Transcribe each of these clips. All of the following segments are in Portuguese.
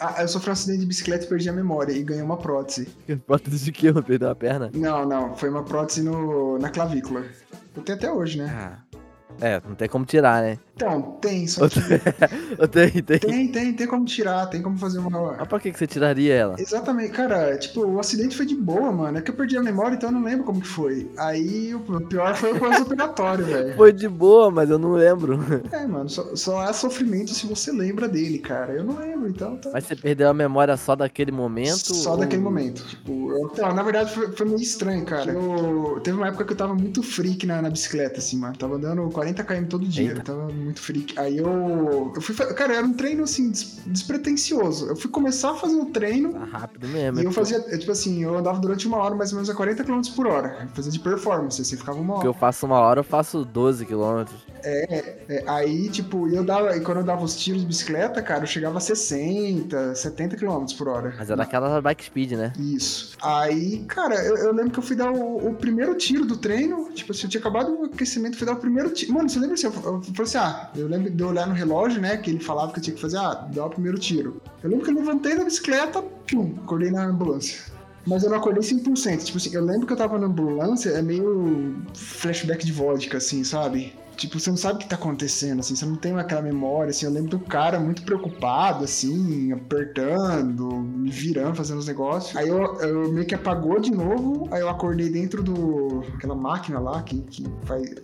Ah, eu sofri um acidente de bicicleta e perdi a memória e ganhei uma prótese. Prótese de quê? Perdeu a perna? Não, não, foi uma prótese no, na clavícula. Eu tenho até hoje, né? Ah. É, não tem como tirar, né? Então, tem, só que. tem, tem. Tem, tem, tem como tirar, tem como fazer uma. Mas pra que, que você tiraria ela? Exatamente, cara, tipo, o acidente foi de boa, mano. É que eu perdi a memória, então eu não lembro como que foi. Aí o pior foi o pós-operatório, velho. Foi de boa, mas eu não lembro. É, mano, só, só há sofrimento se você lembra dele, cara. Eu não lembro, então. Tá... Mas você perdeu a memória só daquele momento? Só ou... daquele momento. Tipo, eu... então, na verdade foi, foi meio estranho, cara. Eu... Teve uma época que eu tava muito freak na, na bicicleta, assim, mano. Tava andando 40 km todo dia. Eu tava muito freak. Aí eu. Eu fui. Cara, era um treino assim, des... despretensioso. Eu fui começar a fazer o treino. Tá rápido mesmo. E é eu fazia, tipo assim, eu andava durante uma hora mais ou menos a 40 km por hora. Eu fazia de performance, assim, ficava uma hora. Porque eu faço uma hora, eu faço 12 km. É, é, aí, tipo, eu dava, e quando eu dava os tiros de bicicleta, cara, eu chegava a 60, 70 km por hora. Mas era aquela bike speed, né? Isso. Aí, cara, eu, eu lembro que eu fui dar o, o, primeiro tiro do treino, tipo assim, eu tinha acabado o aquecimento, fui dar o primeiro tiro. Mano, você lembra assim? Eu, eu, falei assim, ah, eu lembro de olhar no relógio, né, que ele falava que eu tinha que fazer, ah, dar o primeiro tiro. Eu lembro que eu levantei da bicicleta, pum, acordei na ambulância. Mas eu não acordei 100%. Tipo assim, eu lembro que eu tava na ambulância, é meio flashback de vodka, assim, sabe? Tipo, você não sabe o que tá acontecendo, assim, você não tem aquela memória, assim, eu lembro do cara muito preocupado, assim, apertando, me virando, fazendo os negócios. Aí eu, eu meio que apagou de novo, aí eu acordei dentro do... aquela máquina lá que, que faz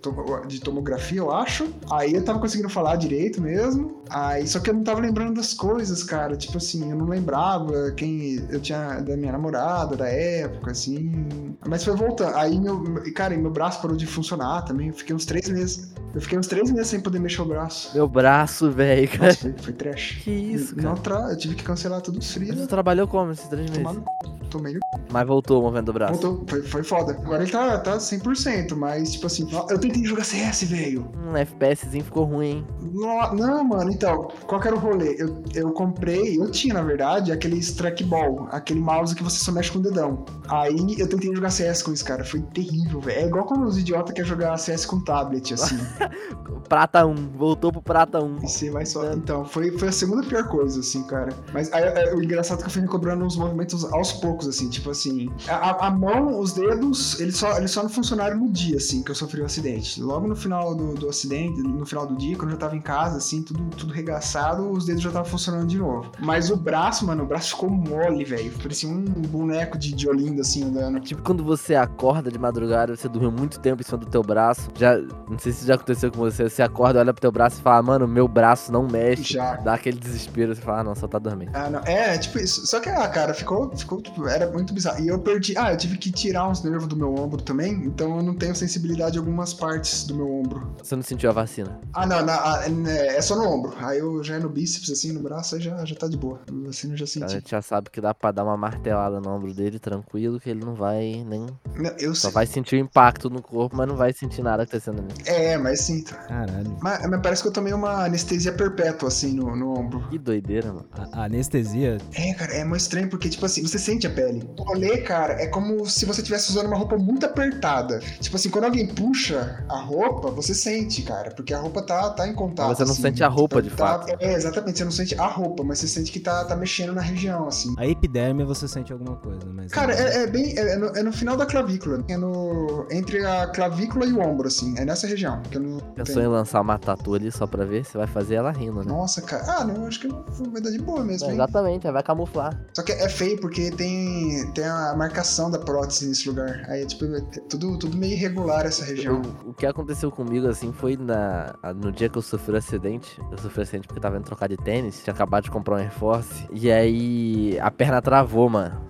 de tomografia, eu acho. Aí eu tava conseguindo falar direito mesmo, aí só que eu não tava lembrando das coisas, cara, tipo assim, eu não lembrava quem eu tinha, da minha namorada, da época, assim, mas foi voltando. Aí, meu, cara, meu braço parou de funcionar também, eu fiquei uns três meses eu fiquei uns três meses sem poder mexer o braço. Meu braço, velho, cara. Nossa, foi, foi trash. Que isso, cara. Não tra... Eu tive que cancelar tudo os frios. Você trabalhou como esses três meses? Tomando... Tomei Mas voltou o movimento do braço. Voltou, foi, foi foda. Agora ele tá, tá 100%, mas tipo assim, eu tentei jogar CS, velho. Um FPSzinho ficou ruim, hein? Não, não, mano, então, qual que era o rolê? Eu, eu comprei, eu tinha, na verdade, aquele trackball, aquele mouse que você só mexe com o dedão. Aí eu tentei jogar CS com isso, cara. Foi terrível, velho. É igual quando os idiotas querem jogar CS com tablet, assim. prata 1, voltou pro prata 1. E você vai só. Então, foi, foi a segunda pior coisa, assim, cara. Mas aí, aí, o engraçado é que eu fui me cobrando uns movimentos aos poucos, assim, tipo assim. A, a mão, os dedos, eles só, eles só não funcionaram no dia, assim, que eu sofri o um acidente. Logo no final do, do acidente, no final do dia, quando eu já tava em casa, assim, tudo, tudo regaçado, os dedos já estavam funcionando de novo. Mas o braço, mano, o braço ficou mole, velho. Parecia um boneco de, de Olinda, assim, andando. Tipo quando você acorda de madrugada, você dormiu muito tempo em cima do teu braço. Já, não sei se já aconteceu com você, você acorda, olha pro teu braço e fala, mano, meu braço não mexe. Já. Dá aquele desespero, você fala, ah, não, só tá dormindo. Ah, não. É, tipo isso. Só que, ah, cara, ficou, ficou, tipo, era muito bizarro. E eu perdi, ah, eu tive que tirar uns nervos do meu ombro também, então eu não tenho sensibilidade em algumas partes do meu ombro. Você não sentiu a vacina? Ah, não, não é, é só no ombro. Aí eu já é no bíceps, assim, no braço, aí já, já tá de boa. A vacina eu já senti. A gente já sabe que dá pra dar uma martelada no ombro dele, tranquilo, que ele não vai nem. Não, eu Só sei. vai sentir o impacto no corpo, mas não vai sentir nada acontecendo ali. É, mas sinto. Caralho. Mas, mas parece que eu tomei uma anestesia perpétua, assim, no, no ombro. Que doideira, mano. A, a anestesia. É, cara, é muito estranho, porque, tipo assim, você sente a pele. O rolê, cara, é como se você estivesse usando uma roupa muito apertada. Tipo assim, quando alguém puxa a roupa, você sente, cara, porque a roupa tá, tá em contato. Mas você não assim, sente a roupa, tá- de tá- fato. É, exatamente, você não sente a roupa, mas você sente que tá, tá mexendo na região, assim. A epiderme você sente alguma coisa, mas. Cara, é, é bem. É, é no, é no final da clavícula. É no. Entre a clavícula e o ombro, assim. É nessa região. Que eu não Pensou tenho. em lançar uma tatu ali só pra ver? Você vai fazer ela rindo, né? Nossa, cara. Ah, não, acho que vai dar de boa mesmo, É, hein? exatamente, vai camuflar. Só que é feio porque tem, tem a marcação da prótese nesse lugar. Aí é tipo, é tudo, tudo meio irregular essa região. O, o que aconteceu comigo, assim, foi na, no dia que eu sofri o acidente. Eu sofri o acidente porque eu tava indo trocar de tênis, tinha acabado de comprar um Air Force. E aí a perna travou, mano.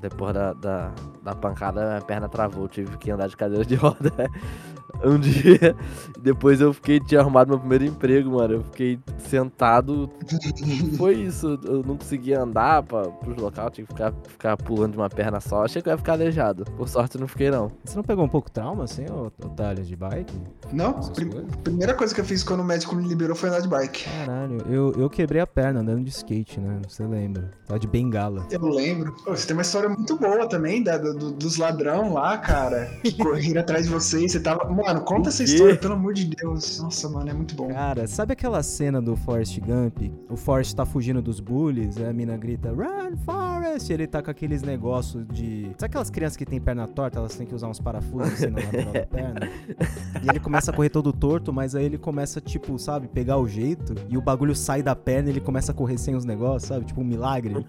Depois da, da, da pancada, a perna travou. Tive que andar de cadeira de roda um dia. Depois eu fiquei, tinha arrumado meu primeiro emprego, mano. Eu fiquei sentado. Foi isso. Eu não conseguia andar pra, pros local, tinha que ficar, ficar pulando de uma perna só. Achei que eu ia ficar aleijado. Por sorte, eu não fiquei, não. Você não pegou um pouco trauma, assim, ô Otário, de bike? Não, prim- coisas? primeira coisa que eu fiz quando o médico me liberou foi andar de bike. Caralho, eu, eu quebrei a perna andando de skate, né? Você lembra? Tava de bengala. Eu lembro. Pô, você tem uma história muito boa também da, do- dos ladrão lá, cara. Que correram atrás de você e você tava. Mano, conta essa história, pelo amor de Deus. Nossa, mano, é muito bom. Cara, sabe aquela cena do Forrest Gump? O Forrest tá fugindo dos bullies, aí a mina grita, Run, Forrest! E ele tá com aqueles negócios de. Sabe aquelas crianças que têm perna torta, elas têm que usar uns parafusos assim na lateral da perna? E ele começa a correr todo torto, mas aí ele começa, tipo, sabe, pegar o jeito e o bagulho sai da perna e ele começa a correr sem os negócios, sabe? Tipo um milagre.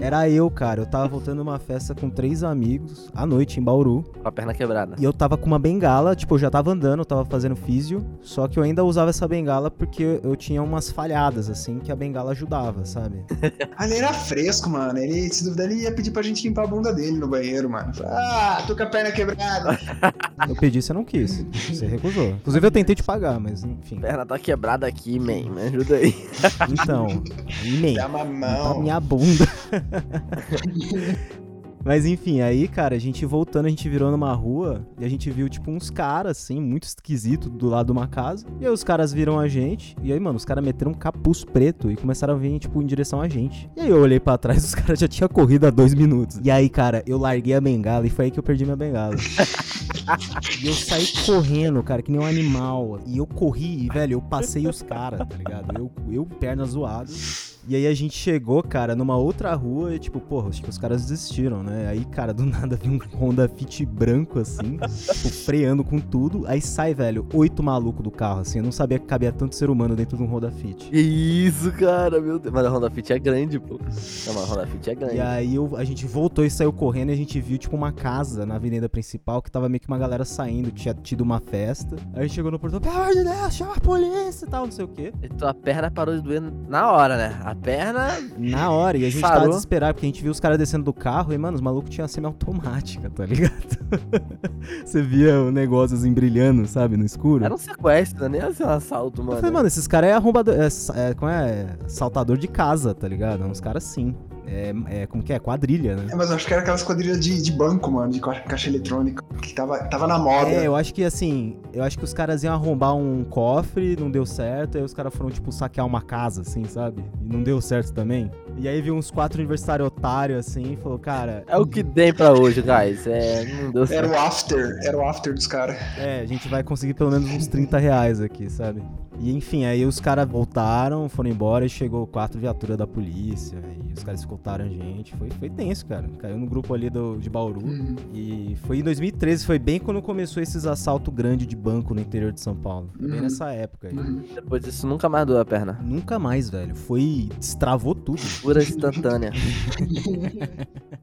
Era eu, cara. Eu tava voltando numa festa com três amigos à noite em Bauru. Com a perna quebrada. E eu tava com uma bengala, tipo, eu já tava andando, eu tava fazendo físio, só que eu ainda usava essa bengala porque eu tinha umas falhadas, assim, que a bengala ajudava, sabe? Ah, ele era fresco, mano. Ele, se duvidar, ele ia pedir pra gente limpar a bunda dele no banheiro, mano. Ah, tô com a perna quebrada. Eu pedi, você não quis. Você recusou. Inclusive eu tentei te pagar, mas enfim. A perna tá quebrada aqui, man. Me ajuda aí. Então, e Dá uma tá mão. minha bunda. Mas enfim, aí, cara, a gente voltando, a gente virou numa rua e a gente viu, tipo, uns caras, assim, muito esquisito do lado de uma casa. E aí os caras viram a gente. E aí, mano, os caras meteram um capuz preto e começaram a vir, tipo, em direção a gente. E aí eu olhei pra trás os caras já tinham corrido há dois minutos. E aí, cara, eu larguei a bengala e foi aí que eu perdi minha bengala. e eu saí correndo, cara, que nem um animal. E eu corri e, velho, eu passei os caras, tá ligado? Eu, eu perna zoada. E aí a gente chegou, cara, numa outra rua e, tipo, porra, acho que os caras desistiram, né? Aí, cara, do nada vi um Honda Fit branco, assim, tipo, freando com tudo. Aí sai, velho, oito malucos do carro, assim. Eu não sabia que cabia tanto ser humano dentro de um Honda Fit. Que isso, cara, meu Deus. Mas a Honda Fit é grande, pô. Não, mas a Honda Fit é grande. E aí eu- a gente voltou e saiu correndo e a gente viu, tipo, uma casa na avenida principal que tava meio que uma galera saindo, tinha tido uma festa. Aí a gente chegou no portão, pelo amor de Deus, chama a polícia e tal, não sei o quê. E tua perna parou de doer na hora, né? A perna. Na hora, e a gente Parou. tava desesperado, porque a gente viu os caras descendo do carro e, mano, os malucos tinham semi-automática, tá ligado? Você via o negócio assim brilhando, sabe, no escuro. Era um sequestro, nem assim um assalto, Eu mano. falei, mano, esses caras é arrombador. É, é, como é? Saltador de casa, tá ligado? É uns caras sim. É, é, como que é? Quadrilha, né? É, mas eu acho que era aquelas quadrilhas de, de banco, mano, de ca- caixa eletrônica. Que tava, tava na moda. É, eu acho que assim, eu acho que os caras iam arrombar um cofre, não deu certo, aí os caras foram, tipo, saquear uma casa, assim, sabe? E não deu certo também. E aí viu uns quatro universitários otários, assim, e falou, cara, É o que tem pra hoje, guys. É, não deu Era certo. o after, era o after dos caras. É, a gente vai conseguir pelo menos uns 30 reais aqui, sabe? E enfim, aí os caras voltaram, foram embora e chegou quatro viaturas da polícia. E os caras escoltaram a gente. Foi, foi tenso, cara. Caiu no grupo ali do, de Bauru. Uhum. E foi em 2013, foi bem quando começou esses assaltos grandes de banco no interior de São Paulo. Foi bem Uhum. nessa época aí. Uhum. Depois disso, nunca mais doeu a perna. Nunca mais, velho. Foi. Destravou tudo. Pura instantânea.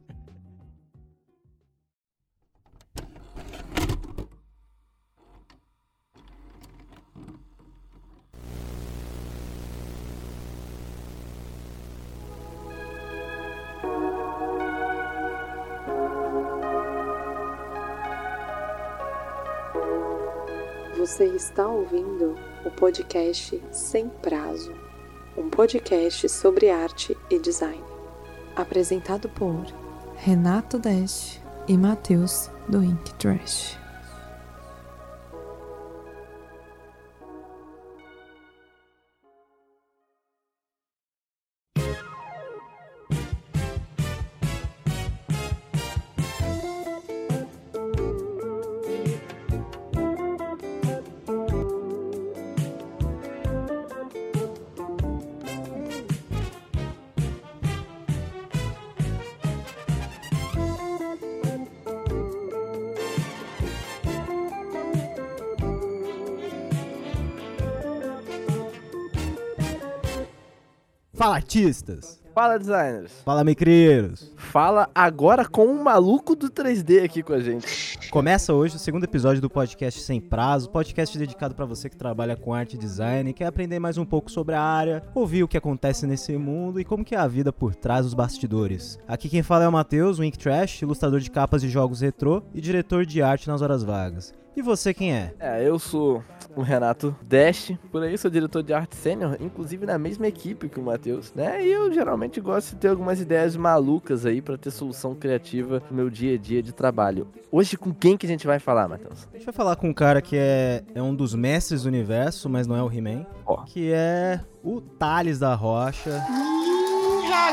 Você está ouvindo o podcast Sem Prazo, um podcast sobre arte e design. apresentado por Renato Dash e Matheus do Ink Trash. Fala, artistas! Fala, designers. Fala, micreiros! Fala agora com um maluco do 3D aqui com a gente. Começa hoje o segundo episódio do podcast Sem Prazo, podcast dedicado pra você que trabalha com arte e design, quer aprender mais um pouco sobre a área, ouvir o que acontece nesse mundo e como que é a vida por trás dos bastidores. Aqui quem fala é o Matheus, o Ink Trash, ilustrador de capas de jogos retrô e diretor de arte nas horas vagas. E você quem é? É, eu sou o Renato Dash, por aí sou diretor de arte sênior, inclusive na mesma equipe que o Matheus, né? E eu geralmente gosto de ter algumas ideias malucas aí pra ter solução criativa no meu dia a dia de trabalho. Hoje com quem que a gente vai falar, Matheus? A gente vai falar com um cara que é, é um dos mestres do universo, mas não é o He-Man, Ó. que é o Thales da Rocha.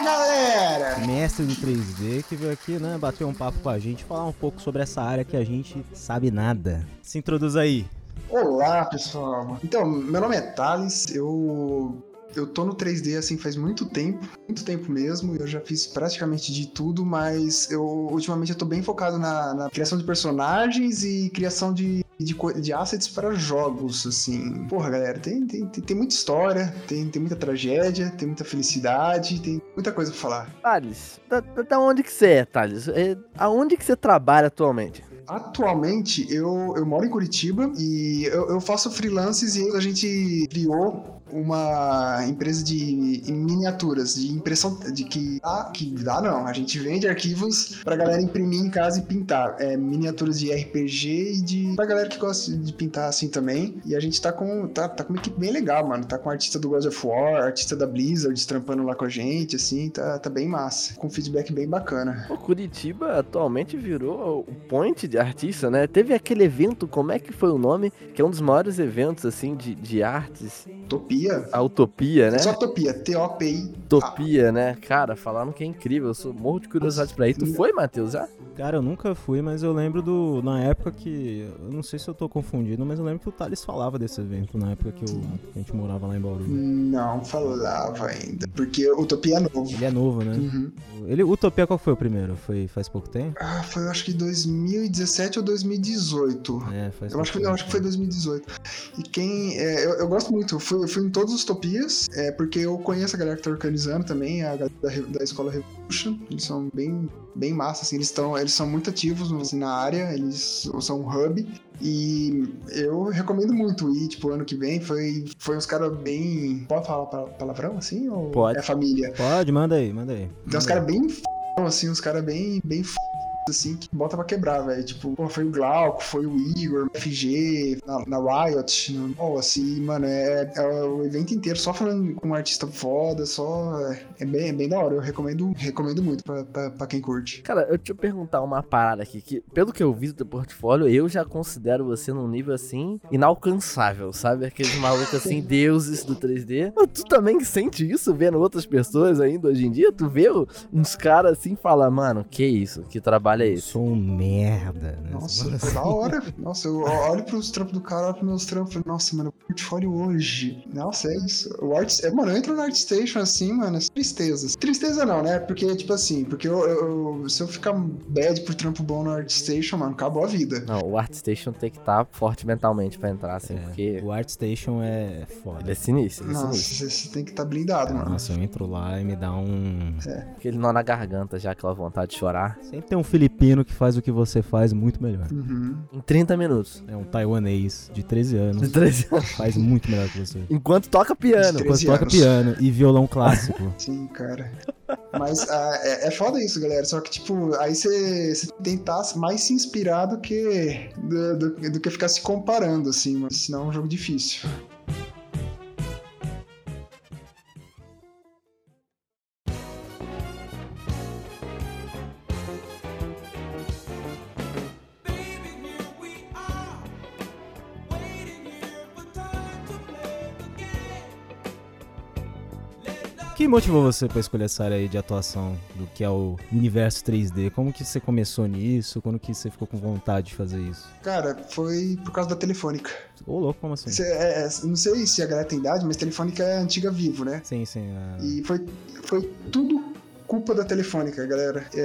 Galera! Mestre do 3D que veio aqui, né, bater um papo com a gente, falar um pouco sobre essa área que a gente sabe nada. Se introduz aí. Olá, pessoal. Então, meu nome é Thales, eu eu tô no 3D assim faz muito tempo, muito tempo mesmo. Eu já fiz praticamente de tudo, mas eu ultimamente eu tô bem focado na, na criação de personagens e criação de, de, de, assets para jogos, assim. Porra, galera, tem, tem, tem, tem muita história, tem, tem muita tragédia, tem muita felicidade, tem muita coisa pra falar. Thales, da, da onde que você é, Thales? É, aonde que você trabalha atualmente? Atualmente, eu, eu moro em Curitiba e eu, eu faço freelances e a gente criou uma empresa de miniaturas, de impressão de que dá, que dá não, a gente vende arquivos pra galera imprimir em casa e pintar. É, miniaturas de RPG e de pra galera que gosta de pintar assim também. E a gente tá com tá, tá com uma equipe bem legal, mano. Tá com artista do God of War, artista da Blizzard trampando lá com a gente, assim, tá, tá bem massa. Com feedback bem bacana. O Curitiba atualmente virou o point de artista, né? Teve aquele evento, como é que foi o nome? Que é um dos maiores eventos, assim, de, de artes. Topia Utopia. A Utopia, né? Só Utopia, T-O-P-I. Utopia, né? Cara, falaram que é incrível. Eu sou morro de curiosidade pra ir. Tu foi, Matheus, já? Cara, eu nunca fui, mas eu lembro do. Na época que. Eu não sei se eu tô confundindo, mas eu lembro que o Thales falava desse evento na época que, eu, que a gente morava lá em Bauru. Não falava ainda. Porque Utopia é novo. Ele é novo, né? Uhum. Ele, Utopia qual foi o primeiro? Foi faz pouco tempo? Ah, foi acho que 2017 ou 2018. É, faz eu acho que, não, acho que foi 2018. E quem. É, eu, eu, gosto muito. Eu fui, eu fui em todos os Utopias, é, porque eu conheço a galera que tá organizando também, a galera da, da escola Revolution. Eles são bem, bem massa, assim, eles, estão eles são muito ativos assim, na área, eles são um hub. E eu recomendo muito ir, tipo, ano que vem foi, foi uns caras bem. Pode falar palavrão assim? Ou Pode. É família? Pode, manda aí, manda aí. Tem uns caras bem f... assim, uns caras bem, bem f assim, que bota pra quebrar, velho. Tipo, pô, foi o Glauco, foi o Igor, o FG, na, na Riot, no, oh, assim, mano, é, é, o evento inteiro só falando com um artista foda, só. É bem, é bem da hora. Eu recomendo, recomendo muito pra, pra, pra quem curte. Cara, eu te perguntar uma parada aqui, que pelo que eu vi do teu portfólio, eu já considero você num nível assim inalcançável, sabe? Aqueles malucos assim, deuses do 3D. Tu também sente isso vendo outras pessoas ainda hoje em dia? Tu vê uns caras assim e fala, mano, que isso? Que trabalho é esse? Sou um merda. Né? Nossa, foi da hora. Nossa, eu olho pros trampos do cara, olho pros meus trampos, nossa, mano, portfólio hoje. Nossa, é isso. O art, é, mano, eu entro no ArtStation assim, mano, é tristezas. Tristeza não, né? Porque, tipo assim, porque eu, eu, se eu ficar bad por trampo bom no ArtStation, mano, acabou a vida. Não, o ArtStation tem que estar tá forte mentalmente pra entrar, assim, é, porque... O ArtStation é foda. Ele é sinistro, ele é Nossa, sinistro. você tem que estar tá blindado, mano. Nossa, eu entro lá e me dá um... É. Aquele nó na garganta já, aquela vontade de chorar. Sempre tem um filipino que faz o que você faz muito melhor. Uhum. Em 30 minutos. É um taiwanês de 13 anos. De 13 anos. Faz muito melhor que você. Enquanto toca piano. Enquanto toca piano e violão clássico. Sim, cara. Mas ah, é, é foda isso, galera. Só que, tipo, aí você tentar mais se inspirar do que, do, do, do que ficar se comparando, assim, mas senão é um jogo difícil. Que motivou você para escolher essa área aí de atuação do que é o universo 3D? Como que você começou nisso? Quando que você ficou com vontade de fazer isso? Cara, foi por causa da Telefônica. Ô, louco, como assim? Cê, é, é não sei se a galera tem idade, mas Telefônica é antiga Vivo, né? Sim, sim. É... E foi, foi tudo culpa da Telefônica, galera. É,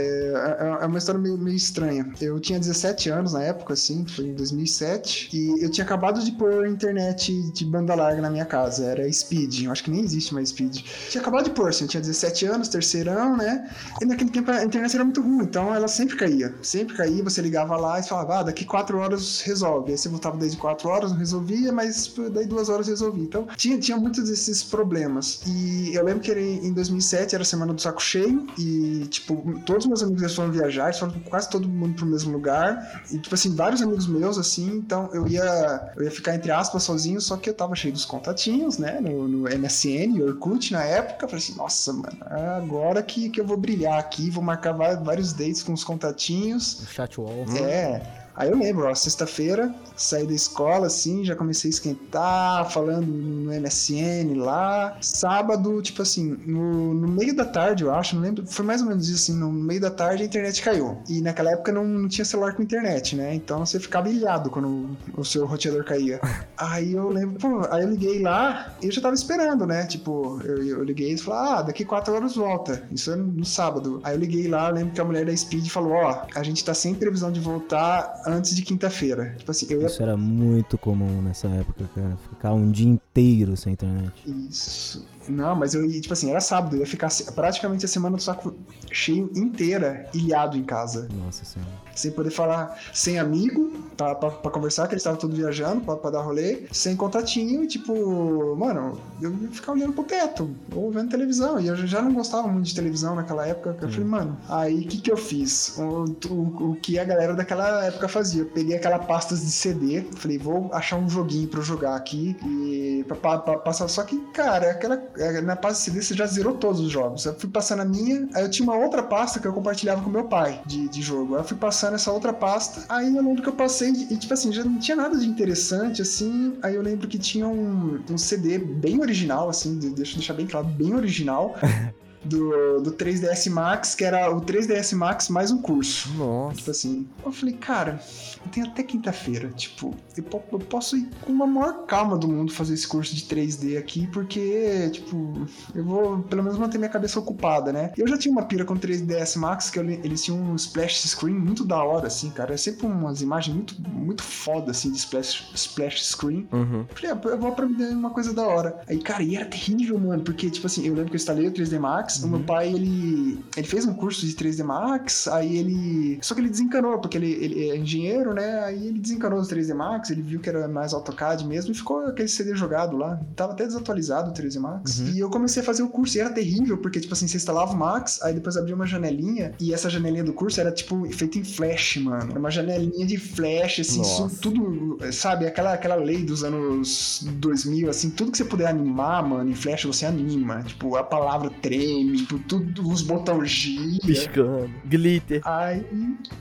é, é uma história meio, meio, estranha. Eu tinha 17 anos na época, assim, foi em 2007, e eu tinha acabado de pôr internet de banda larga na minha casa. Era Speed, eu acho que nem existe mais Speed. Tinha acabado de pôr, assim, eu tinha 17 anos, terceirão, né? E naquele tempo a internet era muito ruim, então ela sempre caía. Sempre caía, você ligava lá e falava, ah, daqui 4 horas resolve. Aí você voltava desde 4 horas, não resolvia, mas daí 2 horas resolvia. Então tinha, tinha muitos desses problemas. E eu lembro que em 2007 era a semana do saco cheio, e, tipo, todos os meus amigos eles foram viajar, eles foram quase todo mundo pro mesmo lugar. E, tipo assim, vários amigos meus, assim, então eu ia, eu ia ficar, entre aspas, sozinho, só que eu tava cheio dos contatinhos, né, no, no MSN, Orkut na época. Eu falei assim, nossa, mano, agora que, que eu vou brilhar aqui, vou marcar vários dates com os contatinhos. O chat wall. É. Aí eu lembro, ó, sexta-feira, saí da escola, assim, já comecei a esquentar, falando no MSN lá. Sábado, tipo assim, no, no meio da tarde, eu acho, não lembro, foi mais ou menos isso, assim, no meio da tarde a internet caiu. E naquela época não, não tinha celular com internet, né? Então você ficava ilhado quando o, seu roteador caía. aí eu lembro, pô, aí eu liguei lá e eu já tava esperando, né? Tipo, eu, eu liguei e falei, ah, daqui quatro horas volta. Isso é no sábado. Aí eu liguei lá, eu lembro que a mulher da Speed falou, ó, a gente tá sem previsão de voltar antes de quinta-feira. Tipo assim, ia... Isso era muito comum nessa época, cara. Ficar um dia inteiro sem internet. Isso. Não, mas eu ia, tipo assim, era sábado, eu ia ficar praticamente a semana do saco cheio inteira, ilhado em casa. Nossa senhora. Sem poder falar, sem amigo, pra, pra, pra conversar, que eles estavam todos viajando pra, pra dar rolê, sem contatinho, e tipo, mano, eu ia ficar olhando pro teto, ou vendo televisão. E eu já não gostava muito de televisão naquela época. Eu falei, mano, aí o que que eu fiz? O, o, o que a galera daquela época fazia? Eu peguei aquela pastas de CD, falei, vou achar um joguinho pra eu jogar aqui e pra, pra- pra passar. Só que, cara, aquela, na pasta você já zerou todos os jogos. Eu fui passando a minha, aí eu tinha uma outra pasta que eu compartilhava com meu pai de, de jogo. Aí eu fui passando essa outra pasta, aí eu lembro que eu passei e, tipo assim, já não tinha nada de interessante, assim. Aí eu lembro que tinha um, um CD bem original, assim, de- deixa eu deixar bem claro, bem original. Do, do 3DS Max, que era o 3DS Max mais um curso. Nossa. Tipo assim, eu falei, cara, eu tenho até quinta-feira. Tipo, eu, eu posso ir com uma maior calma do mundo fazer esse curso de 3D aqui, porque, tipo, eu vou pelo menos manter minha cabeça ocupada, né? Eu já tinha uma pira com 3DS Max, que eu le- eles tinham um splash screen muito da hora, assim, cara. É sempre umas imagens muito, muito foda, assim, de splash, splash screen. Uhum. Falei, ah, eu vou aprender uma coisa da hora. Aí, cara, e era terrível, mano, porque, tipo assim, eu lembro que eu instalei o 3D Max, o meu pai, ele, ele fez um curso de 3D Max, aí ele. Só que ele desencanou, porque ele, ele é engenheiro, né? Aí ele desencanou do 3D Max, ele viu que era mais AutoCAD mesmo e ficou aquele CD jogado lá. Tava até desatualizado o 3D Max. E eu comecei a fazer o curso e era terrível, porque, tipo assim, você instalava o Max, aí depois abria uma janelinha, e essa janelinha do curso era, tipo, feita em flash, mano. Era uma janelinha de flash, assim, Nossa. tudo, sabe, aquela, aquela lei dos anos 2000, assim, tudo que você puder animar, mano, em Flash você anima. Tipo, a palavra treme, tipo, tudo, os botões giram. Piscando. Glitter. Aí,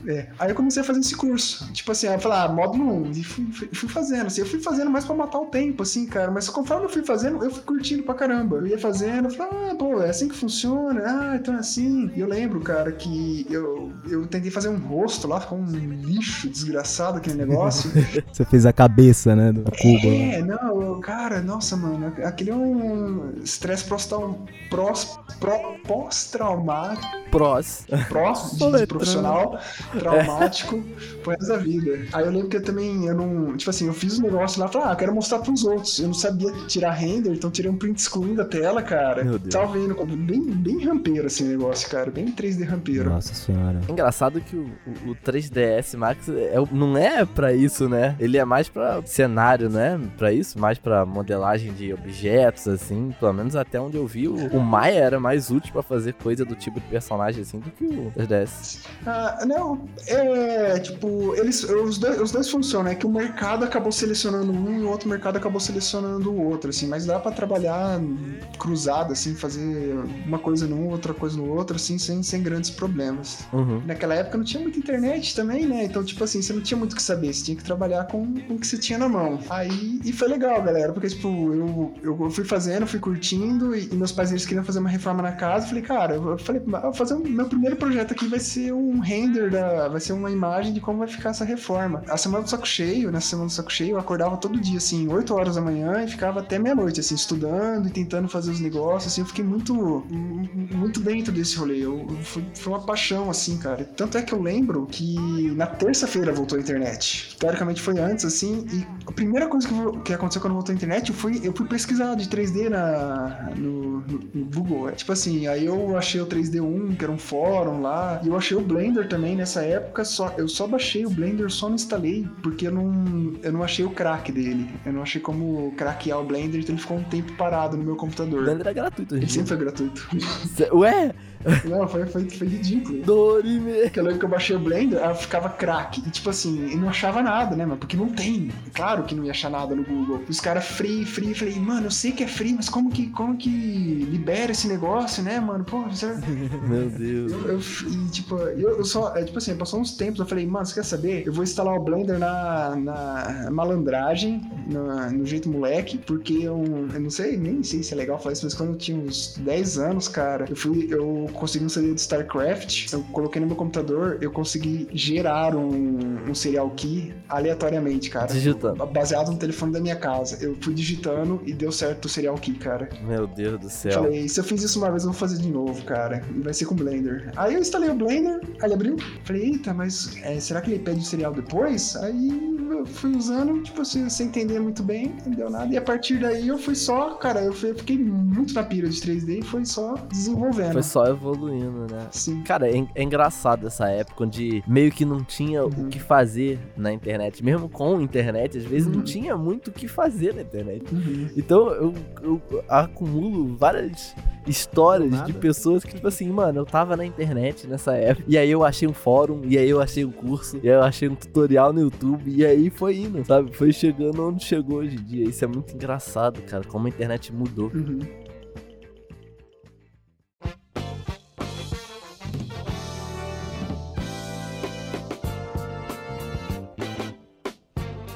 é, aí eu comecei a fazer esse curso. Tipo assim, aí eu falei, ah, módulo 1. E fui, fui- fui fazendo, assim. Eu fui fazendo mais pra matar o tempo, assim, cara. Mas conforme eu fui fazendo, eu fui curtindo pra caramba. Eu ia fazendo, eu falei, ah, pô, é assim que funciona. Ah, então é assim. E eu lembro, cara, que eu, eu tentei fazer um rosto lá, ficou um lixo desgraçado aquele negócio. Você fez a cabeça, né, do cubo. É, não, cara, nossa, mano, aquele é um estresse prostal- pós-traumático, Pros. prós de, de Soletrando. profissional, traumático, pro resto da vida. Aí eu lembro que eu também, eu não, tipo assim, eu fiz um negócio lá, falei, ah, eu quero mostrar pros outros. Eu não sabia tirar render, então tirei um print screen da tela, cara. Meu Deus. Tava vendo, bem, bem rampeiro assim o negócio, cara, bem 3D rampeiro. Nossa senhora. Engraçado que o, o- o 3DS Max é não é pra isso, né? Ele é mais pra cenário, né? Pra isso, mais pra modelagem de objetos, assim. Pelo menos até onde eu vi, o, o Maya era mais útil pra fazer coisa do tipo de personagem, assim, do que o 3DS. Ah, não, é tipo, eles, os, dois, os dois funcionam, é que o mercado acabou selecionando um e o outro mercado acabou selecionando o outro, assim, mas dá pra trabalhar cruzado, assim, fazer uma coisa num, outra coisa no outro, assim, sem, sem grandes problemas. Uhum. Naquela época não tinha muita internet também, né? Então, tipo assim, você não tinha muito o que saber, você tinha que trabalhar com, com o que você tinha na mão. Aí, e foi legal, galera, porque, tipo, eu, eu fui fazendo, fui curtindo, e, e meus pais eles queriam fazer uma reforma na casa. Falei, cara, eu falei, "Ah, vou fazer um, meu primeiro projeto aqui vai ser um render, da, vai ser uma imagem de como vai ficar essa reforma. A semana do saco cheio, nessa semana do saco cheio, eu acordava todo dia, assim, 8 horas da manhã e ficava até meia-noite, assim, estudando e tentando fazer os negócios, assim, eu fiquei muito, muito dentro desse rolê. Eu, eu- foi, foi uma paixão, assim, cara. Tanto é que eu lembro que na terça-feira voltou a internet. Teoricamente foi antes, assim, e a primeira coisa que, que aconteceu quando voltou a internet, eu fui, eu fui pesquisar de 3D na, no, no- no Google. É, tipo assim, aí eu achei o 3D1, que era um fórum lá, e eu achei o Blender também nessa época, só, eu só baixei o Blender, só não instalei, porque eu não, eu não achei o crack dele. Eu não achei como craquear o Blender, então ele ficou um tempo parado no meu O computador. Blender é gratuito, Ele gente. sempre foi gratuito. Ué, Não, foi, foi, foi ridículo. Dorime. Porque eu lembro que eu baixei o Blender, eu ficava craque. E tipo assim, e não achava nada, né, mano? Porque não tem. Claro que não ia achar nada no Google. Os caras free, free. Eu falei, mano, eu sei que é free, mas como que, como que libera esse negócio, né, mano? Pô, você... Meu Deus. Eu, eu, e, tipo, eu, eu só, é, tipo assim, passou uns tempos, eu falei, mano, você quer saber? Eu vou instalar o Blender na, na malandragem, na- no jeito moleque, porque eu, eu não sei, nem sei se é legal falar isso, mas quando eu tinha uns 10 anos, cara, eu fui, eu consegui um CD de StarCraft, eu coloquei no meu computador, eu consegui gerar um, um serial key aleatoriamente, cara. Digitando. Baseado no telefone da minha casa. Eu fui digitando e deu certo o serial key, cara. Meu Deus do céu. Falei, se eu fiz isso uma vez, eu vou fazer de novo, cara. E vai ser com Blender. Aí eu instalei o Blender, aí ele abriu. Falei, eita, mas é, será que ele pede o serial depois? Aí eu fui usando, tipo assim, sem entender muito bem, não deu nada. E a partir daí eu fui só, cara, eu fui- fiquei muito na pira de 3D e foi só desenvolvendo. Foi só evoluindo, né? Sim. Cara, é, é engraçado essa época onde meio que não tinha Uhum. o que fazer na internet. Mesmo com internet, às vezes não Uhum. tinha muito o que fazer na internet. Uhum. Então eu, eu acumulo várias histórias de pessoas que, tipo assim, mano, eu tava na internet nessa época, e aí eu achei um fórum, e aí eu achei um curso, e aí eu achei um tutorial no YouTube, e aí foi indo, sabe? Foi chegando onde chegou hoje em dia. Isso é muito engraçado, cara, como a internet mudou. Uhum.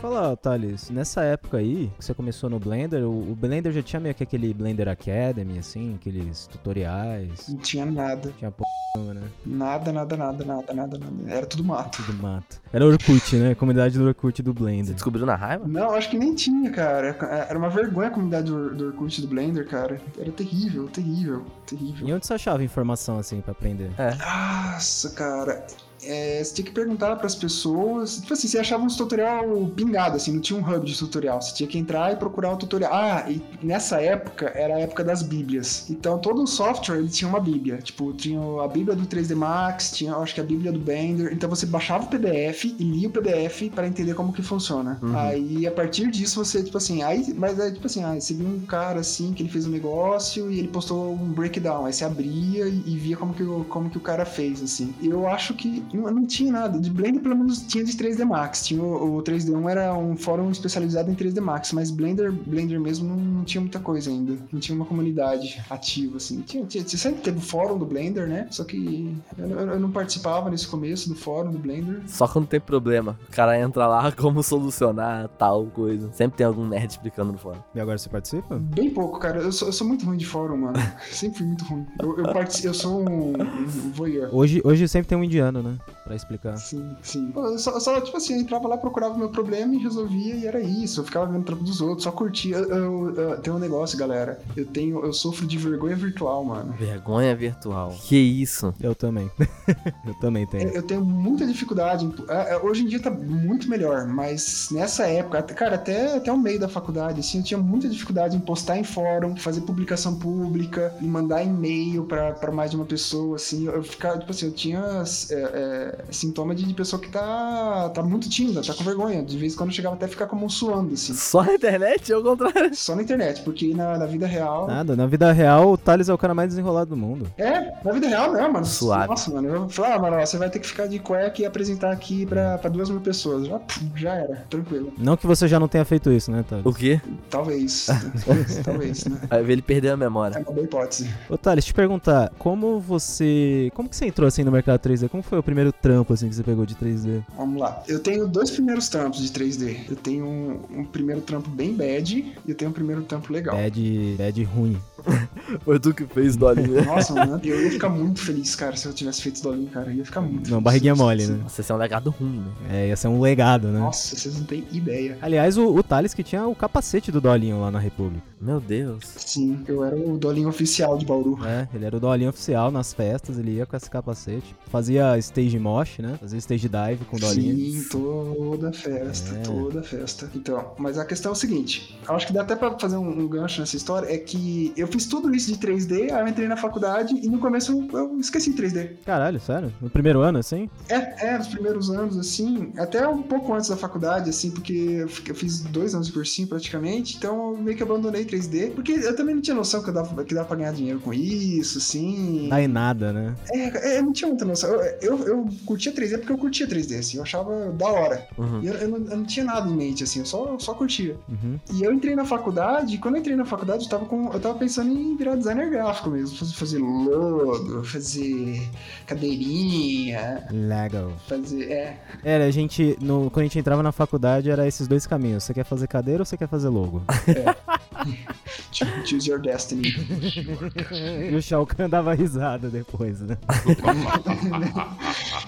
Fala, Thales, nessa época aí, que você começou no Blender, o, o Blender já tinha meio que aquele Blender Academy, assim, aqueles tutoriais. Não tinha nada. Tinha p, né? Nada, nada, nada, nada, nada, nada. Era tudo mato. Tudo mato. Era Orkut, né? Comunidade do Orkut do Você Blender. descobriu na raiva? Não, acho que nem tinha, cara. Era uma vergonha a comunidade do, do Orkut do Blender, cara. Era terrível, terrível, terrível. E onde você achava informação, assim, pra aprender? Nossa, cara. É, você tinha que perguntar pras pessoas. Tipo assim, você achava uns tutorial pingado, assim, não tinha um hub de tutorial. Você tinha que entrar e procurar o tutorial. Ah, e nessa época era a época das bíblias. Então todo software ele tinha uma bíblia. Tipo, tinha a bíblia do 3D Max, tinha acho que a bíblia do Blender. Então você baixava o PDF e lia o PDF para entender como que funciona. Uhum. Aí a partir disso você, tipo assim, aí, mas é tipo assim, ah, você viu um cara assim que ele fez um negócio e ele postou um breakdown. Aí você abria e, e via como que, o, como que o cara fez, assim. Eu acho que não, não tinha nada. De Blender, pelo menos, tinha de 3D Max. Tinha o, o 3D1 era um fórum especializado em 3D Max, mas Blender, Blender mesmo não, não tinha muita coisa ainda. Não tinha uma comunidade ativa, assim. Tinha, tinha, tinha- sempre teve o fórum do Blender, né? Só que eu, eu- eu não participava nesse começo do fórum do Blender. Só quando tem problema. O cara entra lá como solucionar tal coisa. Sempre tem algum nerd explicando no fórum. E agora você participa? Bem pouco, cara. Eu sou, eu sou muito ruim de fórum, mano. Sempre fui muito ruim. Eu, eu, eu sou um, um voyeur. Hoje, hoje sempre tem um indiano, né? time. Pra explicar. Sim, sim. Eu só, só, tipo assim, eu entrava lá, procurava o meu problema e resolvia, e era isso. Eu ficava vendo o trampo dos outros, só curtia. Eu, eu- eu- tem um negócio, galera. Eu tenho. Eu sofro de vergonha virtual, mano. Vergonha virtual. Que isso? Eu também. eu também tenho. Eu eu tenho muita dificuldade. em- é, é, Hoje em dia tá muito melhor, mas nessa época, cara, até, até o meio da faculdade, assim, eu tinha muita dificuldade em postar em fórum, fazer publicação pública, em mandar e-mail pra, pra mais de uma pessoa, assim. Eu ficava, tipo assim, eu tinha é, é, sintoma de, de pessoa que tá, tá muito tímida, tá com vergonha. De vez em quando eu chegava até a ficar como suando, assim. Só na internet ou ao contrário? Só na internet, porque na, na vida real. Nada, na vida real, o Thales é o cara mais desenrolado do mundo. É, na vida real não, mano. Suave. Nossa, mano. Eu falei, ah, mano, ó, você vai ter que ficar de cueca e apresentar aqui pra, pra duas mil pessoas. Já, já era, tranquilo. Não que você já não tenha feito isso, né, Thales? O quê? Talvez. Talvez, né? Vai ver ele perder a É memória. uma boa hipótese. Ô, Thales, te perguntar, como você. Como que você entrou assim no mercado 3D? Como foi o primeiro trampo assim que você pegou de 3D? Vamos lá. Eu tenho dois primeiros trampos de 3D. Eu tenho um, um primeiro trampo bem bad e eu tenho um primeiro trampo legal. Bad, bad ruim. Foi tu que fez, Dolinho. Nossa, mano, eu ia ficar muito feliz, cara, se eu tivesse feito Dolinho, cara. Eu ia ficar muito Não, feliz. barriguinha mole, né? Nossa, esse é um legado ruim, né? É, ia ser um legado, né? Nossa, vocês não têm ideia. Aliás, o, o Thales que tinha o capacete do Dolinho lá na República. Meu Deus. Sim, eu era o Dolinho oficial de Bauru. É, ele era o Dolinho oficial nas festas, ele ia com esse capacete. Fazia stage mosh, né? Fazia stage dive com o Dolinho. Sim, toda festa, É. toda festa. Então, mas a questão é o seguinte: eu acho que dá até pra fazer um, um gancho nessa história. É que eu fiz tudo isso de 3D, aí eu entrei na faculdade e no começo eu, eu esqueci 3D. Caralho, sério? No primeiro ano, assim? É, é, nos primeiros anos, assim, até um pouco antes da faculdade, assim, porque eu fi- eu fiz dois anos de cursinho praticamente, então eu meio que abandonei 3D, porque eu também não tinha noção que, dava, que dava pra ganhar dinheiro com isso, assim. Dá em nada, né? É, é, eu não tinha muita noção. Eu, eu, eu curtia 3D porque eu curtia 3D, assim, eu achava da hora. Uhum. Eu, eu não, eu não tinha nada em mente, assim, eu só, só curtia. Uhum. E eu entrei na faculdade, e quando eu entrei na faculdade, eu tava, com, eu tava pensando em virar designer gráfico mesmo, fazer, logo, fazer cadeirinha, Legal. fazer. É. Era, a gente, no, quando a gente entrava na faculdade, era esses dois caminhos. Você quer fazer cadeira ou você quer fazer logo? Cho- Choose your destiny. e o Shao Kahn dava risada depois, né?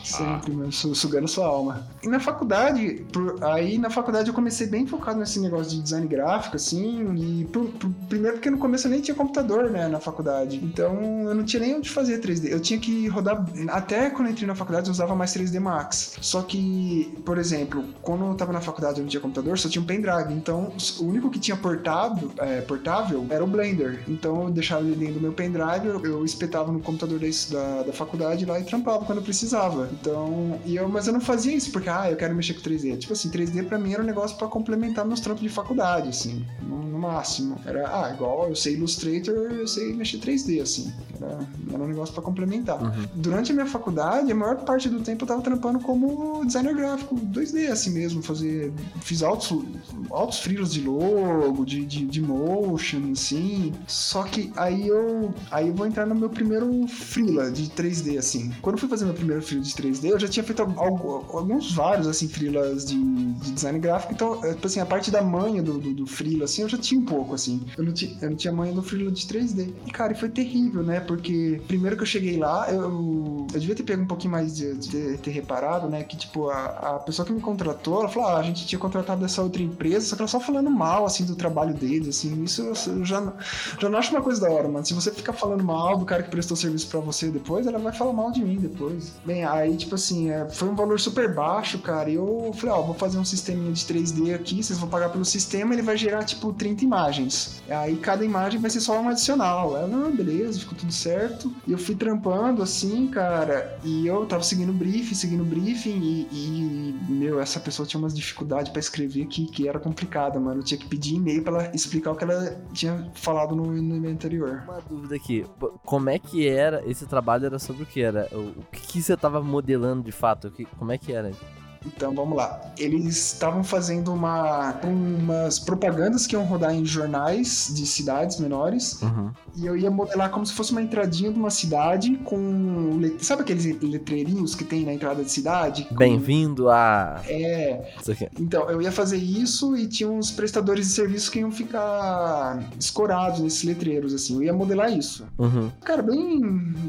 Sempre, mano, su- sugando sua alma. E na faculdade, por- aí na faculdade eu comecei bem focado nesse negócio de design gráfico, assim, e por- por- primeiro porque no começo eu nem tinha computador, né, na faculdade. Então eu não tinha nem onde fazer 3D. Eu tinha que rodar, até quando eu entrei na faculdade eu usava mais 3D Max. Só que, por exemplo, quando eu tava na faculdade eu não tinha computador, só tinha um pendrive. Então o único que tinha portável, é, era o Blender. Então eu deixava ele dentro do meu pendrive, eu, espetava no computador da, da, da faculdade lá e trampava quando eu precisava. Então, e eu, mas eu não fazia isso porque, ah, eu quero mexer com 3D. Tipo assim, 3D pra mim era um negócio pra complementar meus trampos de faculdade, assim, no, no máximo. Era, ah, igual eu sei Illustrator, eu sei mexer 3D, assim. Era, era um negócio pra complementar. Uhum. Durante a minha faculdade, a maior parte do tempo eu tava trampando como designer gráfico, 2D assim mesmo, fazer. Fiz altos, altos frilos de logo, de, de, de motion, assim. Só que aí eu. Aí eu vou entrar no meu primeiro freela de 3D, assim. Quando eu fui fazer meu primeiro freela de 3D, eu já tinha feito alguns vários, assim, freelas de, de design gráfico. Então, é, tipo assim, a parte da manha do, do, do freela, assim, eu já tinha um pouco, assim. Eu não, tinha, eu não tinha manha do freela de 3D. E, cara, e foi terrível, né? Porque primeiro que eu cheguei lá, eu, eu devia ter pego um pouquinho mais de, de ter, reparado, né? Que, tipo, a, a pessoa que me contratou, ela falou, ah, a gente tinha contratado essa outra empresa, só que ela só falando mal, assim, do trabalho deles, assim. Isso eu, já, já não acho uma coisa da hora, mano. Se você ficar falando mal do cara que prestou serviço pra você depois, ela vai falar mal de mim depois. Bem, aí, tipo assim, é, foi um valor super baixo, cara. E eu falei, ó, vou fazer um sisteminha de 3D aqui, vocês vão pagar pelo sistema, ele vai gerar, tipo, 30 imagens. Aí cada imagem vai ser só uma adicional. Eu, não, beleza, ficou tudo certo. E eu fui trampando assim, cara, e eu tava seguindo briefing, seguindo o briefing, e, e, meu, essa pessoa tinha umas dificuldades pra escrever que, que era complicada, mano. Eu tinha que pedir e-mail pra ela explicar o que ela tinha falado no, no e-mail anterior. Uma dúvida aqui, como é que era, esse trabalho era sobre o que era? O, o que, que você tava modelando de fato? O que- como é que era? Então vamos lá. Eles estavam fazendo uma, umas propagandas que iam rodar em jornais de cidades menores. Uhum. E eu ia modelar como se fosse uma entradinha de uma cidade com. Sabe aqueles letreirinhos que tem na entrada de cidade? Com- Bem-vindo a... É, Isso aqui. então, eu ia fazer isso e tinha uns prestadores de serviço que iam ficar escorados nesses letreiros, assim. Eu ia modelar isso. Uhum. Cara, bem,